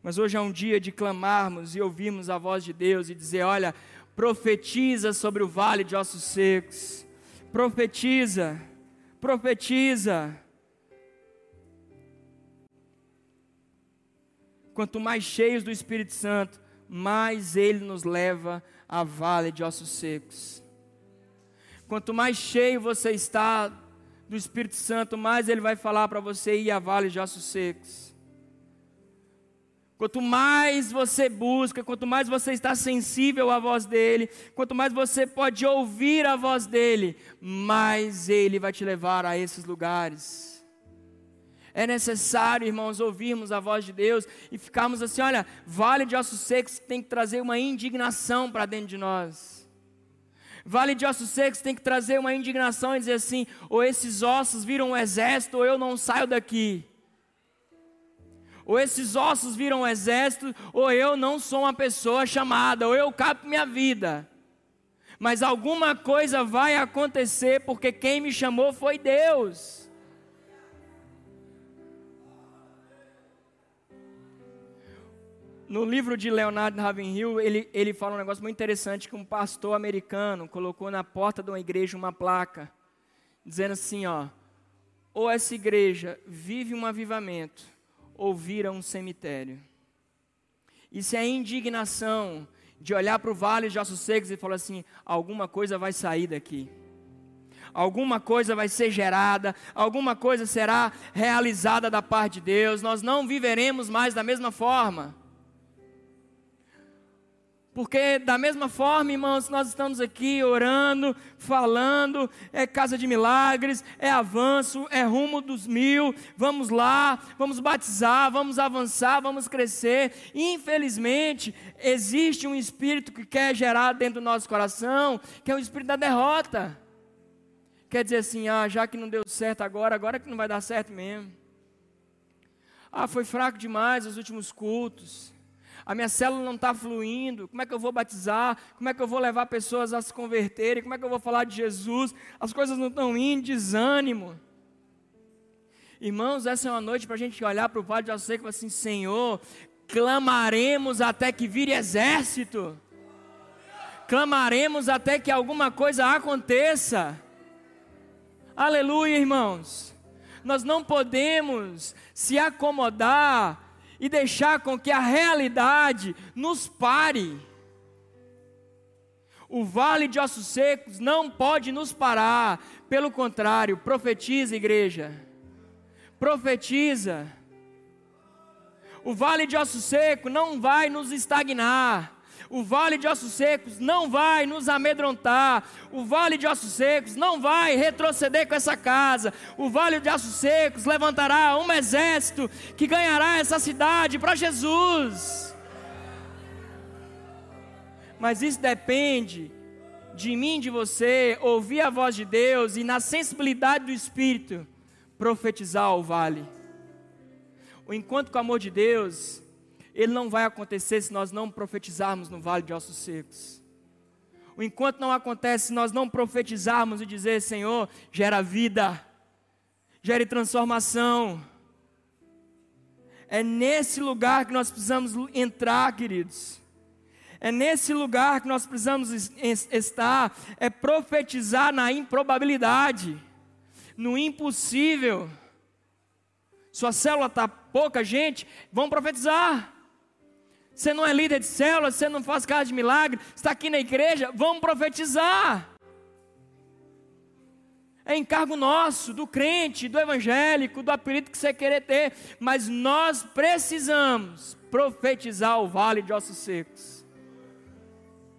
Mas hoje é um dia de clamarmos e ouvirmos a voz de Deus e dizer: olha, profetiza sobre o vale de ossos secos profetiza, profetiza. Quanto mais cheios do Espírito Santo, mais ele nos leva a vale de ossos secos. Quanto mais cheio você está do Espírito Santo, mais ele vai falar para você ir a vale de ossos secos. Quanto mais você busca, quanto mais você está sensível à voz dele, quanto mais você pode ouvir a voz dele, mais ele vai te levar a esses lugares. É necessário, irmãos, ouvirmos a voz de Deus e ficarmos assim: olha, vale de ossos secos tem que trazer uma indignação para dentro de nós. Vale de ossos secos tem que trazer uma indignação e dizer assim: ou esses ossos viram um exército, ou eu não saio daqui ou esses ossos viram um exército, ou eu não sou uma pessoa chamada, ou eu capo minha vida. Mas alguma coisa vai acontecer, porque quem me chamou foi Deus. No livro de Leonardo Ravenhill, ele, ele fala um negócio muito interessante que um pastor americano colocou na porta de uma igreja uma placa, dizendo assim, ó, ou essa igreja vive um avivamento, ouvir a um cemitério. Isso é indignação de olhar para o vale de ossos secos e falar assim: alguma coisa vai sair daqui. Alguma coisa vai ser gerada, alguma coisa será realizada da parte de Deus, nós não viveremos mais da mesma forma. Porque da mesma forma, irmãos, nós estamos aqui orando, falando, é casa de milagres, é avanço, é rumo dos mil, vamos lá, vamos batizar, vamos avançar, vamos crescer. Infelizmente, existe um espírito que quer gerar dentro do nosso coração, que é o espírito da derrota. Quer dizer assim, ah, já que não deu certo agora, agora que não vai dar certo mesmo. Ah, foi fraco demais os últimos cultos a minha célula não está fluindo, como é que eu vou batizar? Como é que eu vou levar pessoas a se converterem? Como é que eu vou falar de Jesus? As coisas não estão indo, desânimo. Irmãos, essa é uma noite para a gente olhar para o Pai de Alceia e falar assim: Senhor, clamaremos até que vire exército, clamaremos até que alguma coisa aconteça. Aleluia, irmãos. Nós não podemos se acomodar e deixar com que a realidade nos pare. O vale de ossos secos não pode nos parar, pelo contrário, profetiza, igreja. Profetiza. O vale de ossos seco não vai nos estagnar. O vale de ossos secos não vai nos amedrontar. O vale de ossos secos não vai retroceder com essa casa. O vale de ossos secos levantará um exército que ganhará essa cidade para Jesus. Mas isso depende de mim, de você, ouvir a voz de Deus e na sensibilidade do Espírito profetizar o vale. O encontro com o amor de Deus, ele não vai acontecer se nós não profetizarmos no vale de ossos secos. O encontro não acontece se nós não profetizarmos e dizer, Senhor, gera vida, gere transformação. É nesse lugar que nós precisamos entrar, queridos. É nesse lugar que nós precisamos estar, é profetizar na improbabilidade, no impossível. Sua célula está pouca gente, vamos profetizar. Você não é líder de célula, você não faz casa de milagre, está aqui na igreja, vamos profetizar. É encargo nosso, do crente, do evangélico, do apelido que você querer ter, mas nós precisamos profetizar o vale de ossos secos.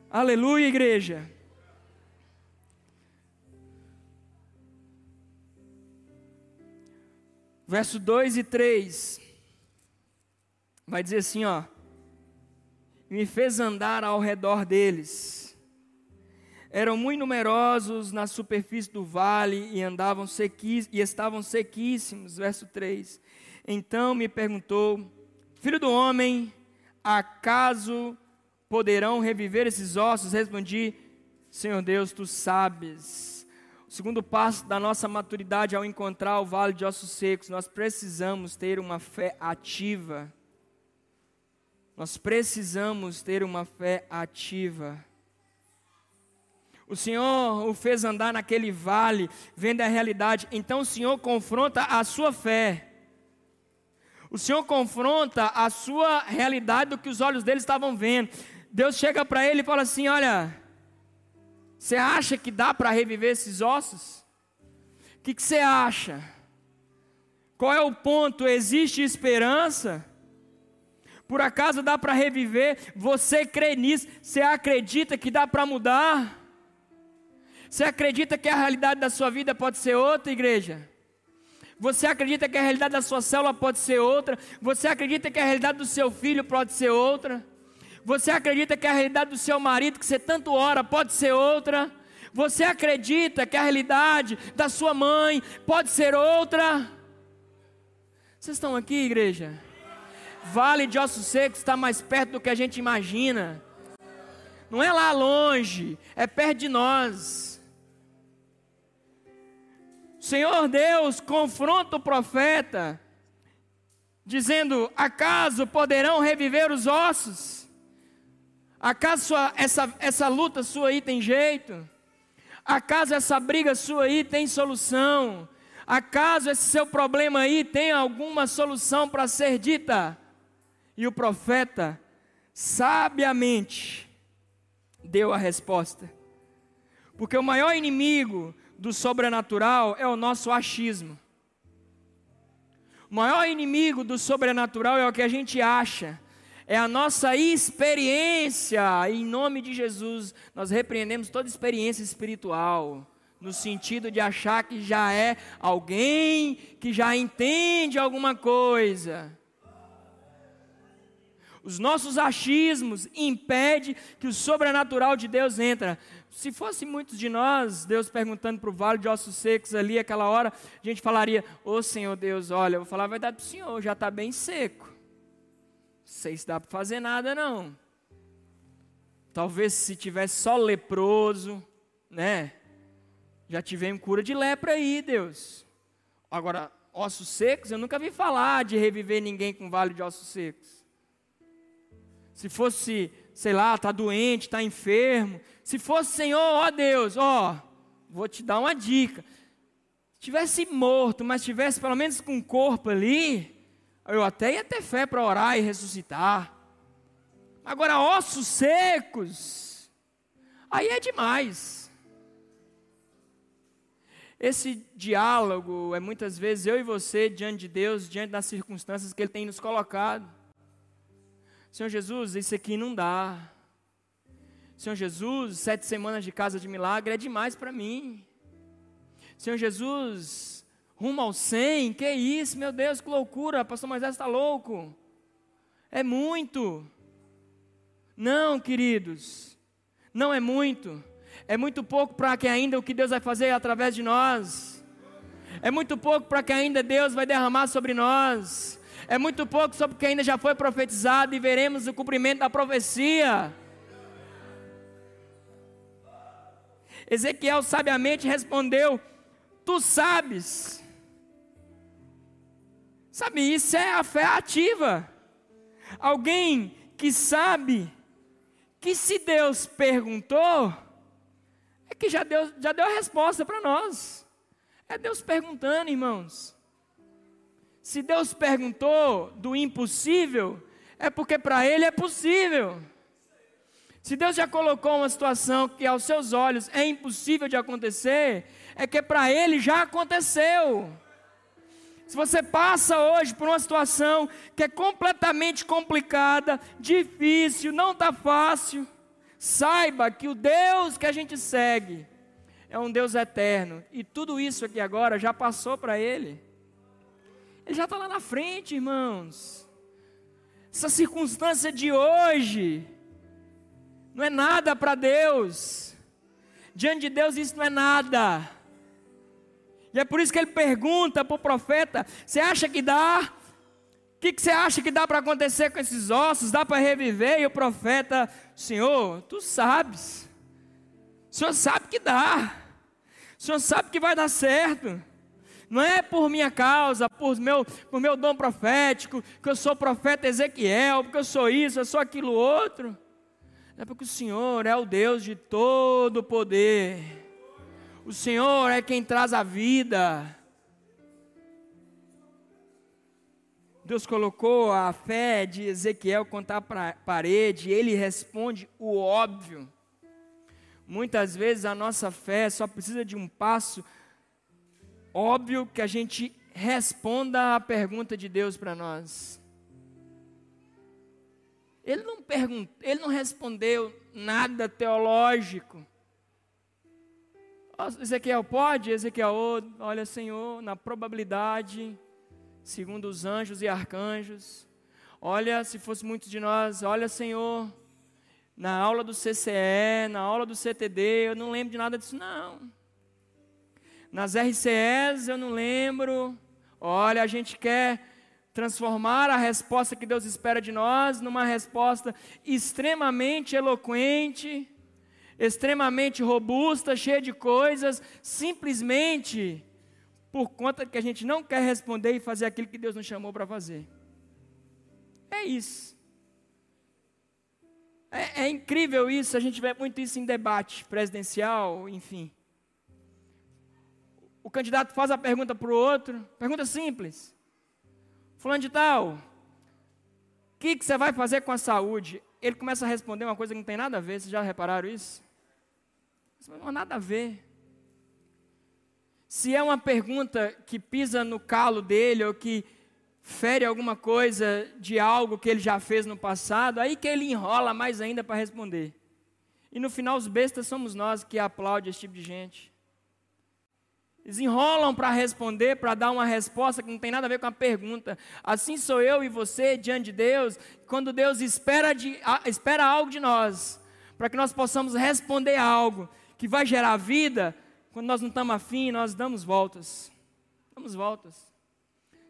Aleluia, igreja. Verso 2 e 3 vai dizer assim, ó: Me fez andar ao redor deles. Eram muito numerosos na superfície do vale e andavam sequís, e estavam sequíssimos, verso 3. Então me perguntou: Filho do homem, acaso poderão reviver esses ossos? Respondi, Senhor Deus, tu sabes. O segundo passo da nossa maturidade ao encontrar o vale de ossos secos, nós precisamos ter uma fé ativa. Nós precisamos ter uma fé ativa. O Senhor o fez andar naquele vale, vendo a realidade. Então o Senhor confronta a sua fé. O Senhor confronta a sua realidade do que os olhos dele estavam vendo. Deus chega para ele e fala assim: Olha, você acha que dá para reviver esses ossos? O que, que você acha? Qual é o ponto? Existe esperança? Por acaso dá para reviver? Você crê nisso? Você acredita que dá para mudar? Você acredita que a realidade da sua vida pode ser outra, igreja? Você acredita que a realidade da sua célula pode ser outra? Você acredita que a realidade do seu filho pode ser outra? Você acredita que a realidade do seu marido, que você tanto ora, pode ser outra? Você acredita que a realidade da sua mãe pode ser outra? Vocês estão aqui, igreja? Vale de Ossos Secos está mais perto do que a gente imagina. Não é lá longe, é perto de nós. Senhor Deus confronta o profeta, dizendo: Acaso poderão reviver os ossos? Acaso essa, essa luta sua aí tem jeito? Acaso essa briga sua aí tem solução? Acaso esse seu problema aí tem alguma solução para ser dita? E o profeta, sabiamente, deu a resposta. Porque o maior inimigo do sobrenatural é o nosso achismo. O maior inimigo do sobrenatural é o que a gente acha é a nossa experiência. Em nome de Jesus, nós repreendemos toda experiência espiritual, no sentido de achar que já é alguém que já entende alguma coisa. Os nossos achismos impedem que o sobrenatural de Deus entra. Se fosse muitos de nós, Deus perguntando para o vale de ossos secos ali, aquela hora, a gente falaria: Ô oh, Senhor Deus, olha, eu vou falar a verdade para o Senhor, já está bem seco sei se dá para fazer nada não. Talvez se tivesse só leproso, né? Já tivemos cura de lepra aí, Deus. Agora, ossos secos, eu nunca vi falar de reviver ninguém com vale de ossos secos. Se fosse, sei lá, está doente, está enfermo. Se fosse, Senhor, ó Deus, ó, vou te dar uma dica. Se tivesse morto, mas tivesse pelo menos com o corpo ali, eu até ia ter fé para orar e ressuscitar. Agora, ossos secos, aí é demais. Esse diálogo é muitas vezes eu e você diante de Deus, diante das circunstâncias que Ele tem nos colocado. Senhor Jesus, isso aqui não dá. Senhor Jesus, sete semanas de casa de milagre é demais para mim. Senhor Jesus, rumo ao cem, que isso, meu Deus, que loucura, pastor Moisés está louco. É muito. Não, queridos, não é muito. É muito pouco para que ainda o que Deus vai fazer através de nós. É muito pouco para que ainda Deus vai derramar sobre nós. É muito pouco sobre o que ainda já foi profetizado e veremos o cumprimento da profecia. Ezequiel sabiamente respondeu: Tu sabes. Sabe, isso é a fé ativa. Alguém que sabe que se Deus perguntou, é que já deu, já deu a resposta para nós. É Deus perguntando, irmãos. Se Deus perguntou do impossível, é porque para Ele é possível. Se Deus já colocou uma situação que aos seus olhos é impossível de acontecer, é que para Ele já aconteceu. Se você passa hoje por uma situação que é completamente complicada, difícil, não está fácil, saiba que o Deus que a gente segue é um Deus eterno. E tudo isso aqui agora já passou para Ele. Ele já está lá na frente, irmãos. Essa circunstância de hoje não é nada para Deus. Diante de Deus isso não é nada. E é por isso que ele pergunta para o profeta: Você acha que dá? O que, que você acha que dá para acontecer com esses ossos? Dá para reviver? E o profeta: Senhor, tu sabes. O Senhor sabe que dá. O Senhor sabe que vai dar certo. Não é por minha causa, por meu, por meu dom profético, que eu sou profeta Ezequiel, porque eu sou isso, eu sou aquilo outro. É porque o Senhor é o Deus de todo poder. O Senhor é quem traz a vida. Deus colocou a fé de Ezequiel contra a parede, ele responde o óbvio. Muitas vezes a nossa fé só precisa de um passo óbvio que a gente responda à pergunta de Deus para nós. Ele não perguntou, ele não respondeu nada teológico. Ezequiel pode? Ezequiel, olha, Senhor, na probabilidade, segundo os anjos e arcanjos. Olha, se fosse muitos de nós, olha, Senhor, na aula do CCE, na aula do CTD, eu não lembro de nada disso, não. Nas RCEs, eu não lembro. Olha, a gente quer transformar a resposta que Deus espera de nós numa resposta extremamente eloquente extremamente robusta, cheia de coisas, simplesmente por conta que a gente não quer responder e fazer aquilo que Deus nos chamou para fazer. É isso. É, é, incrível isso, a gente vê muito isso em debate presidencial, enfim. O candidato faz a pergunta para o outro, pergunta simples. Fulano de tal, o que, você vai fazer com a saúde? Ele começa a responder uma coisa que não tem nada a ver, vocês já repararam? Isso não tem nada a ver. Se é uma pergunta que pisa no calo dele ou que fere alguma coisa de algo que ele já fez no passado, aí que ele enrola mais ainda para responder. E no final, os bestas somos nós que aplaudem esse tipo de gente. Eles enrolam para responder, para dar uma resposta que não tem nada a ver com a pergunta. Assim sou eu e você diante de Deus, quando Deus espera, de, espera algo de nós, para que nós possamos responder algo que vai gerar vida, quando nós não estamos afim, nós damos voltas. Damos voltas.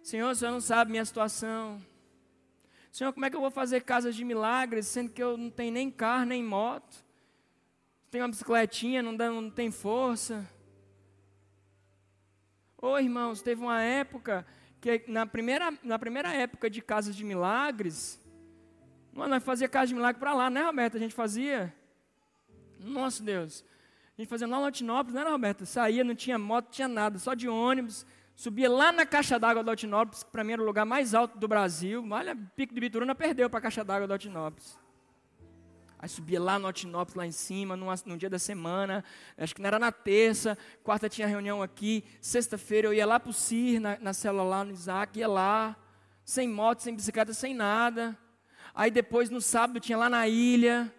Senhor, o Senhor não sabe minha situação. Senhor, como é que eu vou fazer casas de milagres, sendo que eu não tenho nem carro, nem moto? Tenho uma bicicletinha, não, dá, não tem força. Ô oh, irmãos, teve uma época que na primeira, na primeira época de casas de milagres, nós fazia casa de milagre para lá, né, Roberto? A gente fazia. Nossa Deus. A gente fazia lá no Altinópolis, era, Roberto? Saía, não tinha moto, não tinha nada, só de ônibus. Subia lá na caixa d'água do Altinópolis, que para mim era o lugar mais alto do Brasil. Olha, Pico de Bituruna perdeu para a caixa d'água do Altinópolis. Aí subia lá no Altinópolis, lá em cima, numa, num dia da semana. Acho que não era na terça, quarta tinha reunião aqui. Sexta-feira eu ia lá para o CIR, na, na célula lá no Isaac, ia lá, sem moto, sem bicicleta, sem nada. Aí depois no sábado tinha lá na ilha.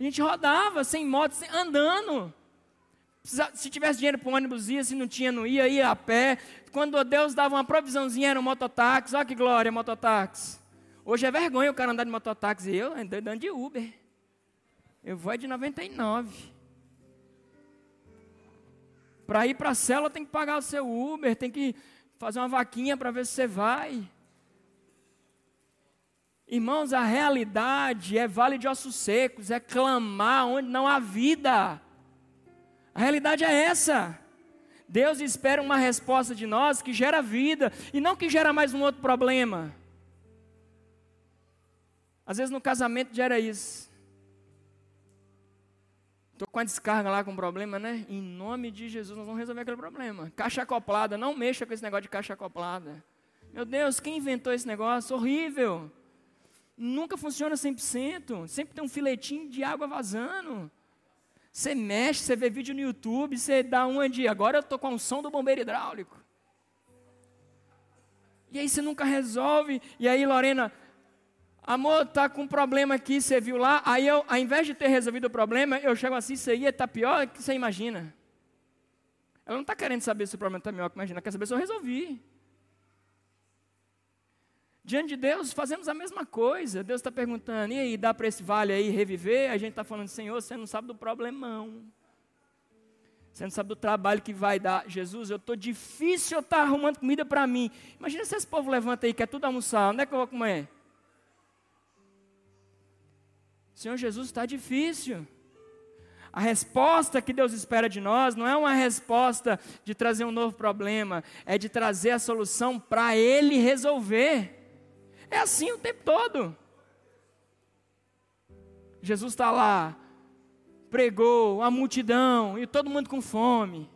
A gente rodava sem moto, sem, andando. Se tivesse dinheiro para ônibus, ia, se não tinha, não ia, ia a pé. Quando Deus dava uma provisãozinha, era um mototáxi. Olha que glória, mototáxi. Hoje é vergonha o cara andar de mototáxi. Eu andando de Uber. Eu vou é de 99. Para ir para a cela tem que pagar o seu Uber, tem que fazer uma vaquinha para ver se você vai. Irmãos, a realidade é vale de ossos secos, é clamar onde não há vida. A realidade é essa. Deus espera uma resposta de nós que gera vida e não que gera mais um outro problema. Às vezes no casamento gera isso. Estou com a descarga lá com problema, né? Em nome de Jesus, nós vamos resolver aquele problema. Caixa acoplada, não mexa com esse negócio de caixa acoplada. Meu Deus, quem inventou esse negócio? Horrível. Nunca funciona 100%. Sempre tem um filetinho de água vazando. Você mexe, você vê vídeo no YouTube, você dá um de agora eu estou com o som do bombeiro hidráulico. E aí você nunca resolve. E aí, Lorena, amor, tá com um problema aqui, você viu lá. Aí eu, ao invés de ter resolvido o problema, eu chego assim, isso aí está pior que você imagina. Ela não está querendo saber se o problema está pior que imagina, quer saber se eu resolvi. Diante de Deus, fazemos a mesma coisa. Deus está perguntando, e aí, dá para esse vale aí reviver? A gente está falando, Senhor, você não sabe do problemão. Você não sabe do trabalho que vai dar. Jesus, eu estou difícil eu estar tá arrumando comida para mim. Imagina se esse povo levanta aí, quer tudo almoçar. Onde é que eu vou comer? Senhor Jesus, está difícil. A resposta que Deus espera de nós não é uma resposta de trazer um novo problema, é de trazer a solução para Ele resolver. É assim o tempo todo. Jesus está lá, pregou, a multidão, e todo mundo com fome.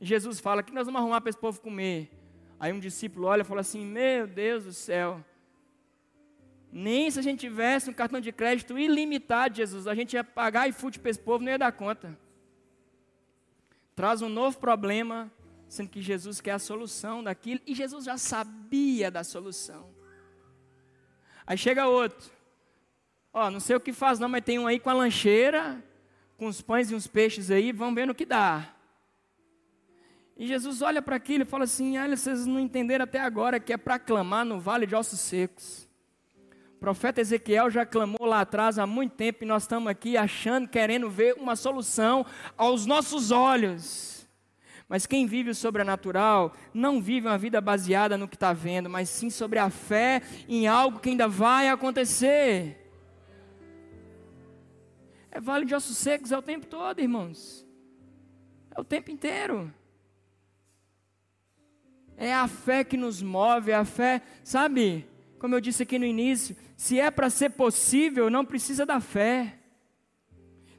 Jesus fala: que nós vamos arrumar para esse povo comer? Aí um discípulo olha e fala assim: Meu Deus do céu, nem se a gente tivesse um cartão de crédito ilimitado, Jesus, a gente ia pagar iFood para esse povo, não ia dar conta. Traz um novo problema, sendo que Jesus quer a solução daquilo, e Jesus já sabia da solução. Aí chega outro. Ó, não sei o que faz não, mas tem um aí com a lancheira, com os pães e uns peixes aí, vamos ver no que dá. E Jesus olha para aquilo e fala assim: olha, vocês não entenderam até agora que é para clamar no vale de ossos secos. Profeta Ezequiel já clamou lá atrás há muito tempo e nós estamos aqui achando, querendo ver uma solução aos nossos olhos. Mas quem vive o sobrenatural não vive uma vida baseada no que está vendo, mas sim sobre a fé em algo que ainda vai acontecer. É vale de ossos secos é o tempo todo, irmãos. É o tempo inteiro. É a fé que nos move, é a fé, sabe? Como eu disse aqui no início, se é para ser possível, não precisa da fé.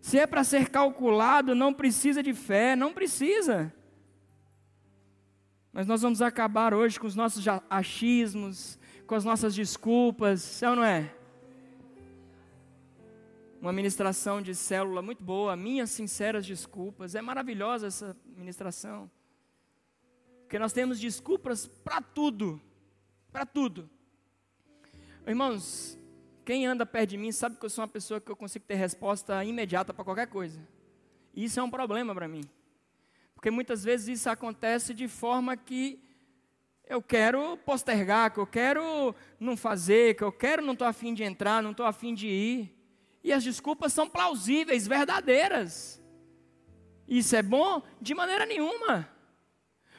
Se é para ser calculado, não precisa de fé, não precisa. Mas nós vamos acabar hoje com os nossos achismos, com as nossas desculpas, é ou não é? Uma ministração de célula muito boa, minhas sinceras desculpas. É maravilhosa essa ministração. Porque nós temos desculpas para tudo. Para tudo. Irmãos, quem anda perto de mim sabe que eu sou uma pessoa que eu consigo ter resposta imediata para qualquer coisa. E isso é um problema para mim. Porque muitas vezes isso acontece de forma que eu quero postergar, que eu quero não fazer, que eu quero não estou afim de entrar, não estou afim de ir. E as desculpas são plausíveis, verdadeiras. Isso é bom? De maneira nenhuma.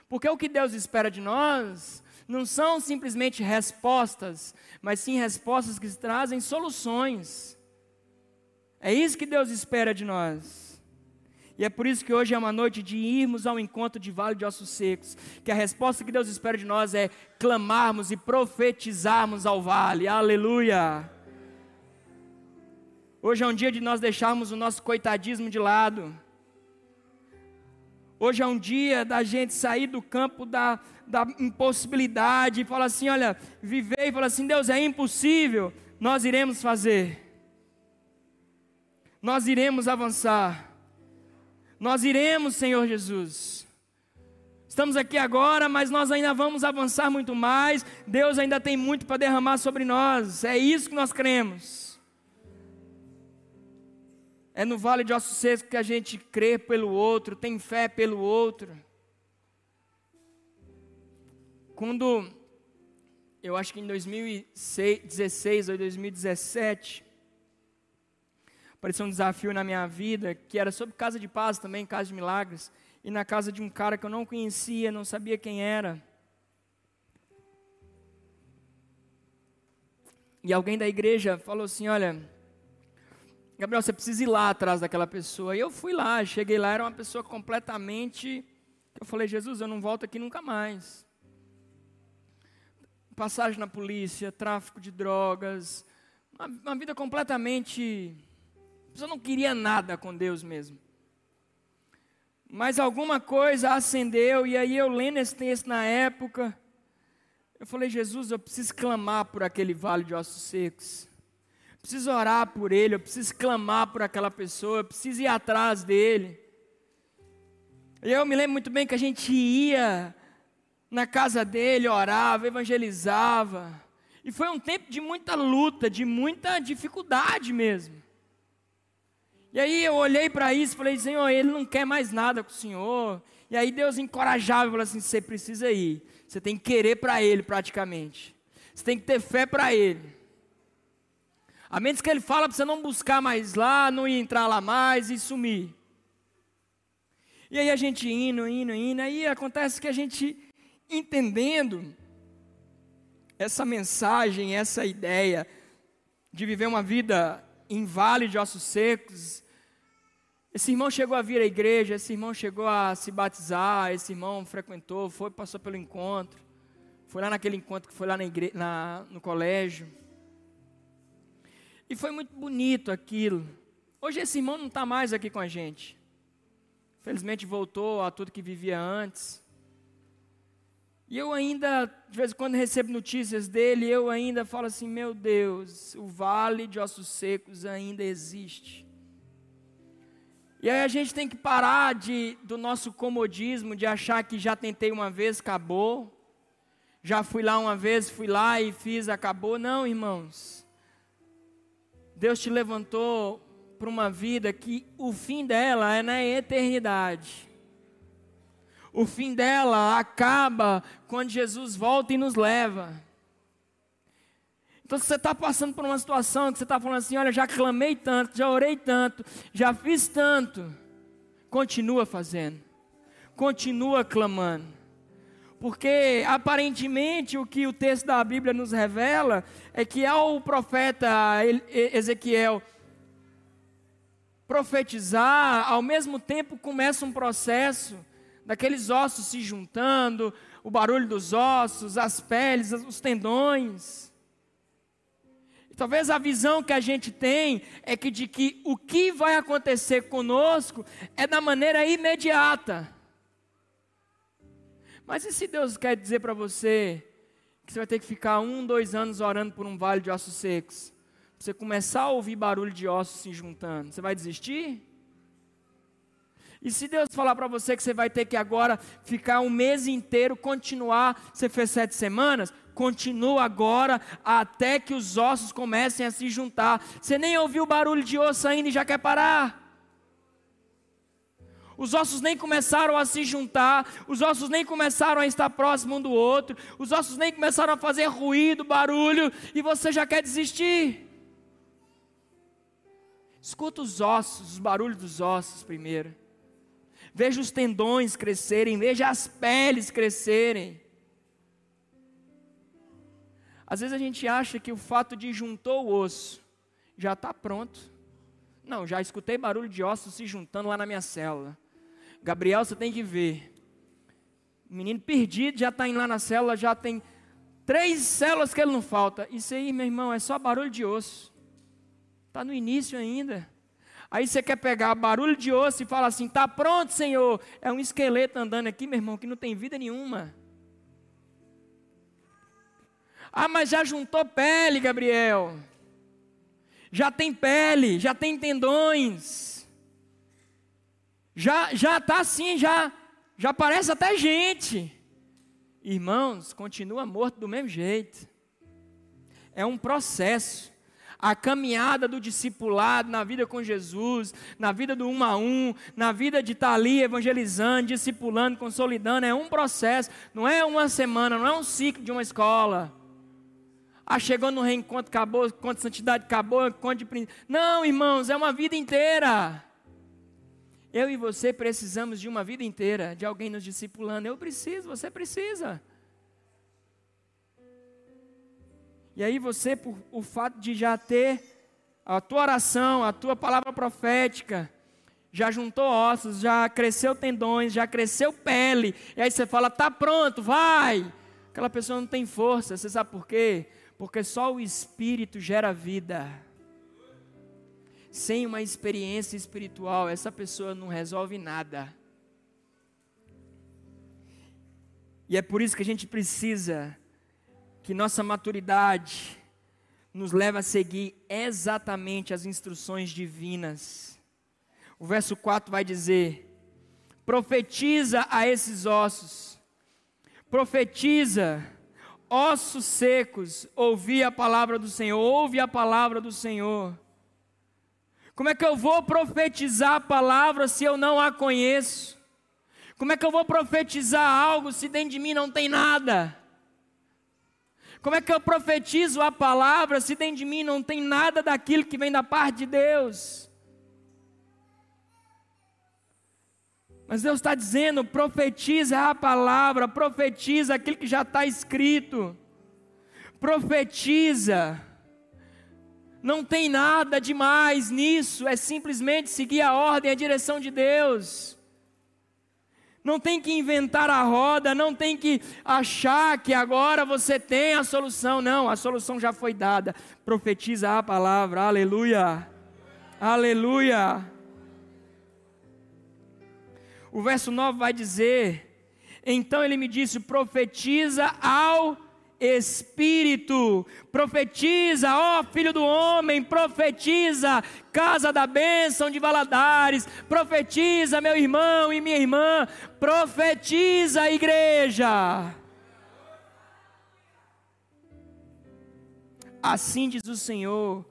Porque o que Deus espera de nós não são simplesmente respostas, mas sim respostas que trazem soluções. É isso que Deus espera de nós. E é por isso que hoje é uma noite de irmos ao encontro de Vale de Ossos Secos. Que a resposta que Deus espera de nós é clamarmos e profetizarmos ao vale. Aleluia! Hoje é um dia de nós deixarmos o nosso coitadismo de lado. Hoje é um dia da gente sair do campo da, da impossibilidade e falar assim: olha, viver e falar assim: Deus é impossível, nós iremos fazer, nós iremos avançar. Nós iremos, Senhor Jesus. Estamos aqui agora, mas nós ainda vamos avançar muito mais. Deus ainda tem muito para derramar sobre nós. É isso que nós cremos. É no vale de ossos secos que a gente crê pelo outro, tem fé pelo outro. Quando eu acho que em 2016 ou 2017 apareceu um desafio na minha vida que era sobre casa de paz também, casa de milagres, e na casa de um cara que eu não conhecia, não sabia quem era. E alguém da igreja falou assim: Olha, Gabriel, você precisa ir lá atrás daquela pessoa. E eu fui lá, cheguei lá, era uma pessoa completamente. Eu falei: Jesus, eu não volto aqui nunca mais. Passagem na polícia, tráfico de drogas, uma, uma vida completamente. A pessoa não queria nada com Deus mesmo. Mas alguma coisa acendeu, e aí eu lendo esse texto na época, eu falei, Jesus, eu preciso clamar por aquele vale de ossos secos. Eu preciso orar por ele, eu preciso clamar por aquela pessoa, eu preciso ir atrás dele. E eu me lembro muito bem que a gente ia na casa dele, orava, evangelizava. E foi um tempo de muita luta, de muita dificuldade mesmo. E aí eu olhei para isso e falei, Senhor, ele não quer mais nada com o Senhor. E aí Deus encorajava e falou assim: você precisa ir. Você tem que querer para Ele praticamente. Você tem que ter fé para Ele. A menos que Ele fala para você não buscar mais lá, não ir entrar lá mais e sumir. E aí a gente indo, indo, indo, aí acontece que a gente entendendo essa mensagem, essa ideia de viver uma vida em vale de ossos secos, esse irmão chegou a vir à igreja, esse irmão chegou a se batizar, esse irmão frequentou, foi, passou pelo encontro, foi lá naquele encontro que foi lá na igre... na, no colégio. E foi muito bonito aquilo. Hoje esse irmão não está mais aqui com a gente. Felizmente voltou a tudo que vivia antes. E eu ainda, de vez em quando recebo notícias dele, eu ainda falo assim: meu Deus, o vale de ossos secos ainda existe. E aí a gente tem que parar de, do nosso comodismo, de achar que já tentei uma vez, acabou. Já fui lá uma vez, fui lá e fiz, acabou. Não, irmãos. Deus te levantou para uma vida que o fim dela é na eternidade. O fim dela acaba quando Jesus volta e nos leva. Então, se você está passando por uma situação que você está falando assim: olha, já clamei tanto, já orei tanto, já fiz tanto, continua fazendo, continua clamando. Porque aparentemente o que o texto da Bíblia nos revela é que ao profeta Ezequiel profetizar, ao mesmo tempo começa um processo daqueles ossos se juntando, o barulho dos ossos, as peles, os tendões. Talvez a visão que a gente tem é que de que o que vai acontecer conosco é da maneira imediata. Mas e se Deus quer dizer para você que você vai ter que ficar um, dois anos orando por um vale de ossos secos? Você começar a ouvir barulho de ossos se juntando, você vai desistir? E se Deus falar para você que você vai ter que agora ficar um mês inteiro, continuar, você fez sete semanas, continua agora até que os ossos comecem a se juntar. Você nem ouviu o barulho de osso ainda e já quer parar. Os ossos nem começaram a se juntar, os ossos nem começaram a estar próximo um do outro, os ossos nem começaram a fazer ruído, barulho, e você já quer desistir. Escuta os ossos, os barulhos dos ossos primeiro. Veja os tendões crescerem, veja as peles crescerem. Às vezes a gente acha que o fato de juntou o osso já está pronto. Não, já escutei barulho de ossos se juntando lá na minha célula. Gabriel, você tem que ver. O menino perdido já está indo lá na célula, já tem três células que ele não falta. Isso aí, meu irmão, é só barulho de osso. Está no início ainda. Aí você quer pegar barulho de osso e fala assim: está pronto, Senhor. É um esqueleto andando aqui, meu irmão, que não tem vida nenhuma. Ah, mas já juntou pele, Gabriel. Já tem pele, já tem tendões. Já já tá assim, já já parece até gente. Irmãos, continua morto do mesmo jeito. É um processo. A caminhada do discipulado na vida com Jesus, na vida do um a um, na vida de estar ali evangelizando, discipulando, consolidando, é um processo, não é uma semana, não é um ciclo de uma escola. Ah, chegou no reencontro, acabou, encontro de santidade, acabou, encontro de. Não, irmãos, é uma vida inteira. Eu e você precisamos de uma vida inteira, de alguém nos discipulando. Eu preciso, você precisa. E aí você, por o fato de já ter a tua oração, a tua palavra profética, já juntou ossos, já cresceu tendões, já cresceu pele. E aí você fala, tá pronto, vai. Aquela pessoa não tem força. Você sabe por quê? Porque só o Espírito gera vida. Sem uma experiência espiritual, essa pessoa não resolve nada. E é por isso que a gente precisa que nossa maturidade nos leva a seguir exatamente as instruções divinas. O verso 4 vai dizer: profetiza a esses ossos, profetiza, ossos secos, ouvi a palavra do Senhor, ouve a palavra do Senhor. Como é que eu vou profetizar a palavra se eu não a conheço? Como é que eu vou profetizar algo se dentro de mim não tem nada? Como é que eu profetizo a palavra se dentro de mim não tem nada daquilo que vem da parte de Deus? Mas Deus está dizendo: profetiza a palavra, profetiza aquilo que já está escrito, profetiza. Não tem nada demais nisso, é simplesmente seguir a ordem, a direção de Deus. Não tem que inventar a roda, não tem que achar que agora você tem a solução. Não, a solução já foi dada. Profetiza a palavra, aleluia. Aleluia. O verso 9 vai dizer: Então ele me disse: profetiza ao Espírito, profetiza, ó filho do homem, profetiza, casa da bênção de Valadares, profetiza, meu irmão e minha irmã, profetiza, igreja. Assim diz o Senhor,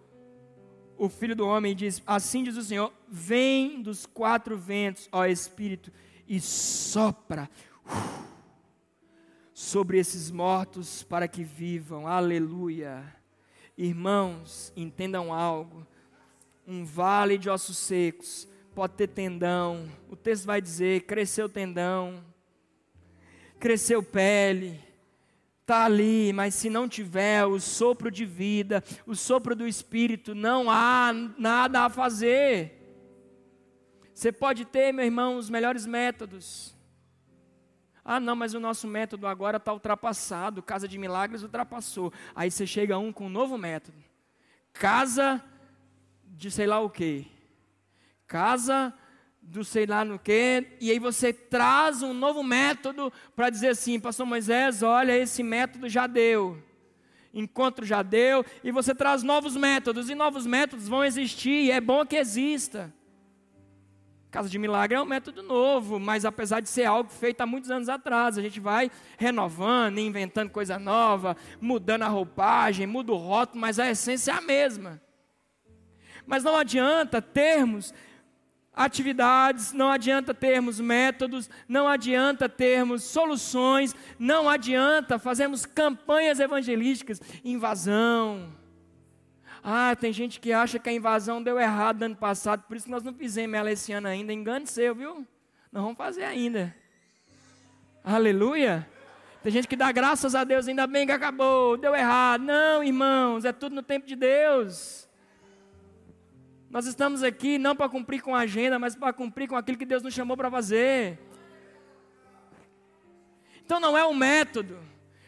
o filho do homem diz: Assim diz o Senhor, vem dos quatro ventos, ó Espírito, e sopra. Uh, sobre esses mortos para que vivam. Aleluia. Irmãos, entendam algo. Um vale de ossos secos pode ter tendão. O texto vai dizer: cresceu tendão, cresceu pele. Está ali, mas se não tiver o sopro de vida, o sopro do Espírito, não há nada a fazer. Você pode ter, meu irmão, os melhores métodos, ah, não, mas o nosso método agora está ultrapassado. Casa de Milagres ultrapassou. Aí você chega um com um novo método. Casa de sei lá o quê. Casa do sei lá no quê. E aí você traz um novo método para dizer assim, pastor Moisés, olha, esse método já deu. Encontro já deu. E você traz novos métodos. E novos métodos vão existir. E é bom que exista. Casa de Milagre é um método novo, mas apesar de ser algo feito há muitos anos atrás, a gente vai renovando, inventando coisa nova, mudando a roupagem, muda o rótulo, mas a essência é a mesma. Mas não adianta termos atividades, não adianta termos métodos, não adianta termos soluções, não adianta fazermos campanhas evangelísticas, invasão, ah, tem gente que acha que a invasão deu errado no ano passado, por isso nós não fizemos ela esse ano ainda. Engano seu, viu? Nós vamos fazer ainda. Aleluia. Tem gente que dá graças a Deus, ainda bem que acabou, deu errado. Não, irmãos, é tudo no tempo de Deus. Nós estamos aqui não para cumprir com a agenda, mas para cumprir com aquilo que Deus nos chamou para fazer. Então não é um método.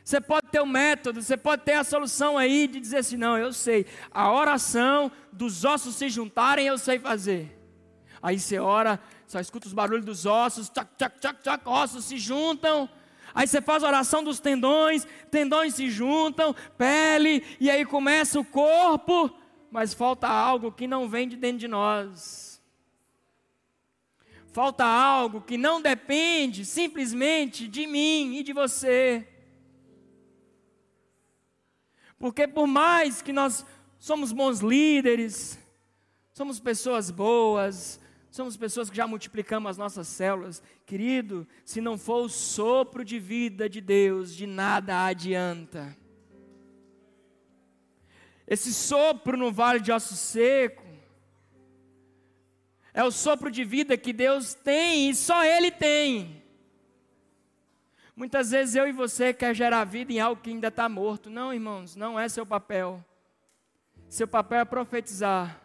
Você pode ter o um método, você pode ter a solução aí de dizer assim: não, eu sei, a oração dos ossos se juntarem, eu sei fazer. Aí você ora, só escuta os barulhos dos ossos, tchac, tchac, tchac, tchac, ossos se juntam. Aí você faz a oração dos tendões, tendões se juntam, pele, e aí começa o corpo, mas falta algo que não vem de dentro de nós. Falta algo que não depende simplesmente de mim e de você. Porque por mais que nós somos bons líderes, somos pessoas boas, somos pessoas que já multiplicamos as nossas células. Querido, se não for o sopro de vida de Deus, de nada adianta. Esse sopro no vale de osso seco é o sopro de vida que Deus tem e só Ele tem. Muitas vezes eu e você quer gerar vida em algo que ainda está morto. Não, irmãos, não é seu papel. Seu papel é profetizar.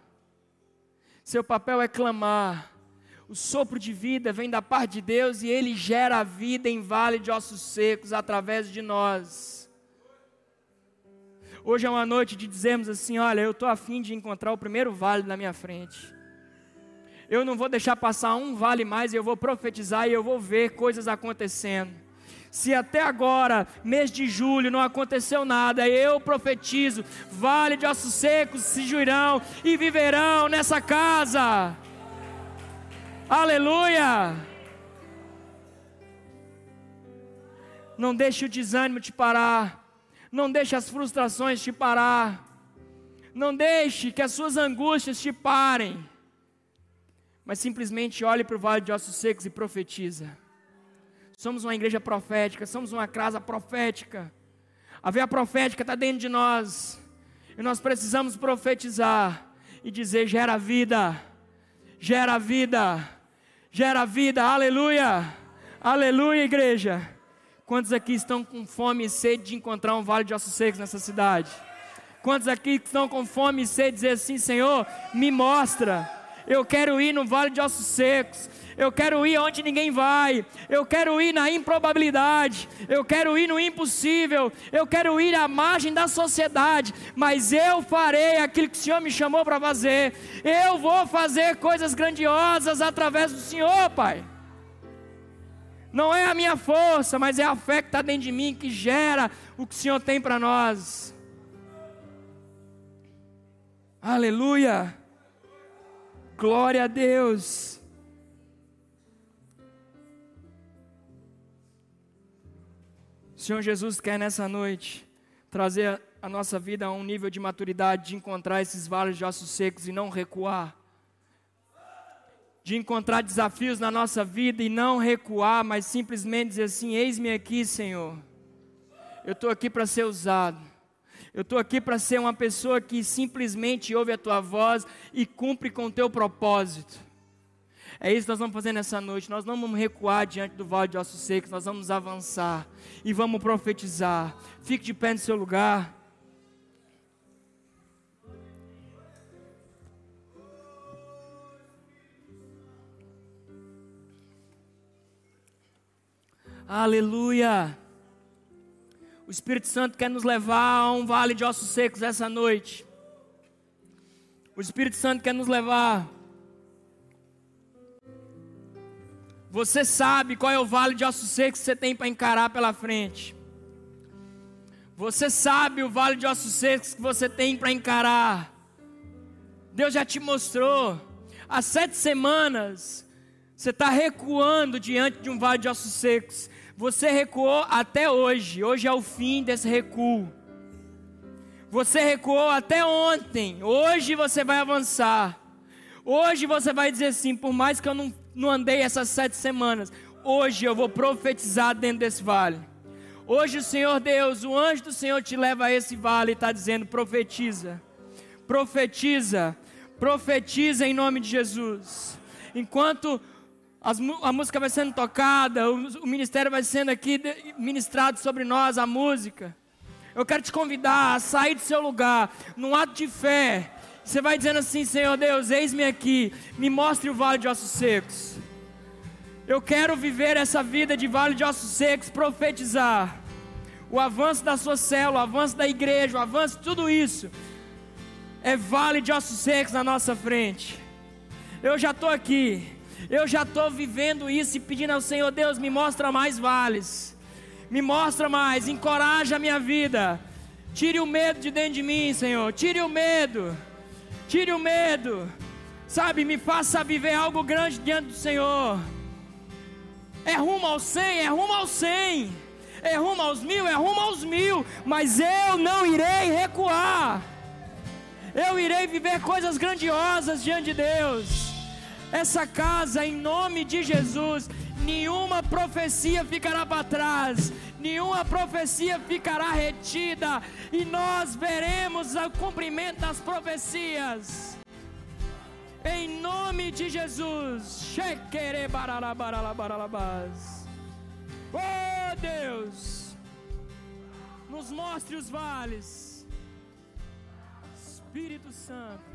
Seu papel é clamar. O sopro de vida vem da parte de Deus e ele gera a vida em vale de ossos secos através de nós. Hoje é uma noite de dizermos assim: olha, eu estou afim de encontrar o primeiro vale na minha frente. Eu não vou deixar passar um vale mais, eu vou profetizar e eu vou ver coisas acontecendo. Se até agora, mês de julho, não aconteceu nada, eu profetizo: vale de ossos secos se juirão e viverão nessa casa. Aleluia! Não deixe o desânimo te parar. Não deixe as frustrações te parar. Não deixe que as suas angústias te parem. Mas simplesmente olhe para o vale de ossos secos e profetiza. Somos uma igreja profética, somos uma casa profética. A veia profética está dentro de nós. E nós precisamos profetizar e dizer: gera vida, gera vida, gera vida, aleluia, aleluia, igreja. Quantos aqui estão com fome e sede de encontrar um vale de ossos secos nessa cidade? Quantos aqui estão com fome e sede de dizer assim: Senhor, me mostra, eu quero ir no vale de ossos secos, eu quero ir onde ninguém vai, eu quero ir na improbabilidade, eu quero ir no impossível, eu quero ir à margem da sociedade, mas eu farei aquilo que o Senhor me chamou para fazer, eu vou fazer coisas grandiosas através do Senhor, Pai. Não é a minha força, mas é a fé que está dentro de mim que gera o que o Senhor tem para nós. Aleluia! Glória a Deus! Senhor Jesus quer nessa noite trazer a nossa vida a um nível de maturidade, de encontrar esses vales de ossos secos e não recuar. De encontrar desafios na nossa vida e não recuar, mas simplesmente dizer assim: Eis-me aqui, Senhor. Eu estou aqui para ser usado. Eu estou aqui para ser uma pessoa que simplesmente ouve a tua voz e cumpre com o teu propósito. É isso que nós vamos fazer nessa noite. Nós não vamos recuar diante do vale de ossos secos, nós vamos avançar e vamos profetizar. Fique de pé no seu lugar. Aleluia. O Espírito Santo quer nos levar a um vale de ossos secos essa noite. O Espírito Santo quer nos levar Você sabe qual é o vale de ossos secos que você tem para encarar pela frente. Você sabe o vale de ossos secos que você tem para encarar. Deus já te mostrou. Há sete semanas, você está recuando diante de um vale de ossos secos. Você recuou até hoje. Hoje é o fim desse recuo. Você recuou até ontem. Hoje você vai avançar. Hoje você vai dizer assim: por mais que eu não não andei essas sete semanas. Hoje eu vou profetizar dentro desse vale. Hoje o Senhor Deus, o anjo do Senhor te leva a esse vale e está dizendo: profetiza, profetiza, profetiza em nome de Jesus. Enquanto as, a música vai sendo tocada, o, o ministério vai sendo aqui ministrado sobre nós, a música. Eu quero te convidar a sair do seu lugar, num ato de fé, você vai dizendo assim: Senhor Deus, eis-me aqui, me mostre o vale de ossos secos. Eu quero viver essa vida de vale de ossos secos, profetizar o avanço da sua célula, o avanço da igreja, o avanço de tudo isso. É vale de ossos secos na nossa frente. Eu já estou aqui, eu já estou vivendo isso e pedindo ao Senhor, Deus, me mostra mais vales, me mostra mais, encoraja a minha vida, tire o medo de dentro de mim, Senhor, tire o medo. Tire o medo. Sabe, me faça viver algo grande diante do Senhor. É rumo ao cem, é rumo ao cem. É rumo aos mil, é rumo aos mil. Mas eu não irei recuar. Eu irei viver coisas grandiosas diante de Deus. Essa casa, em nome de Jesus, nenhuma profecia ficará para trás, nenhuma profecia ficará retida, e nós veremos o cumprimento das profecias. Em nome de Jesus. Oh Deus, nos mostre os vales. Espírito Santo.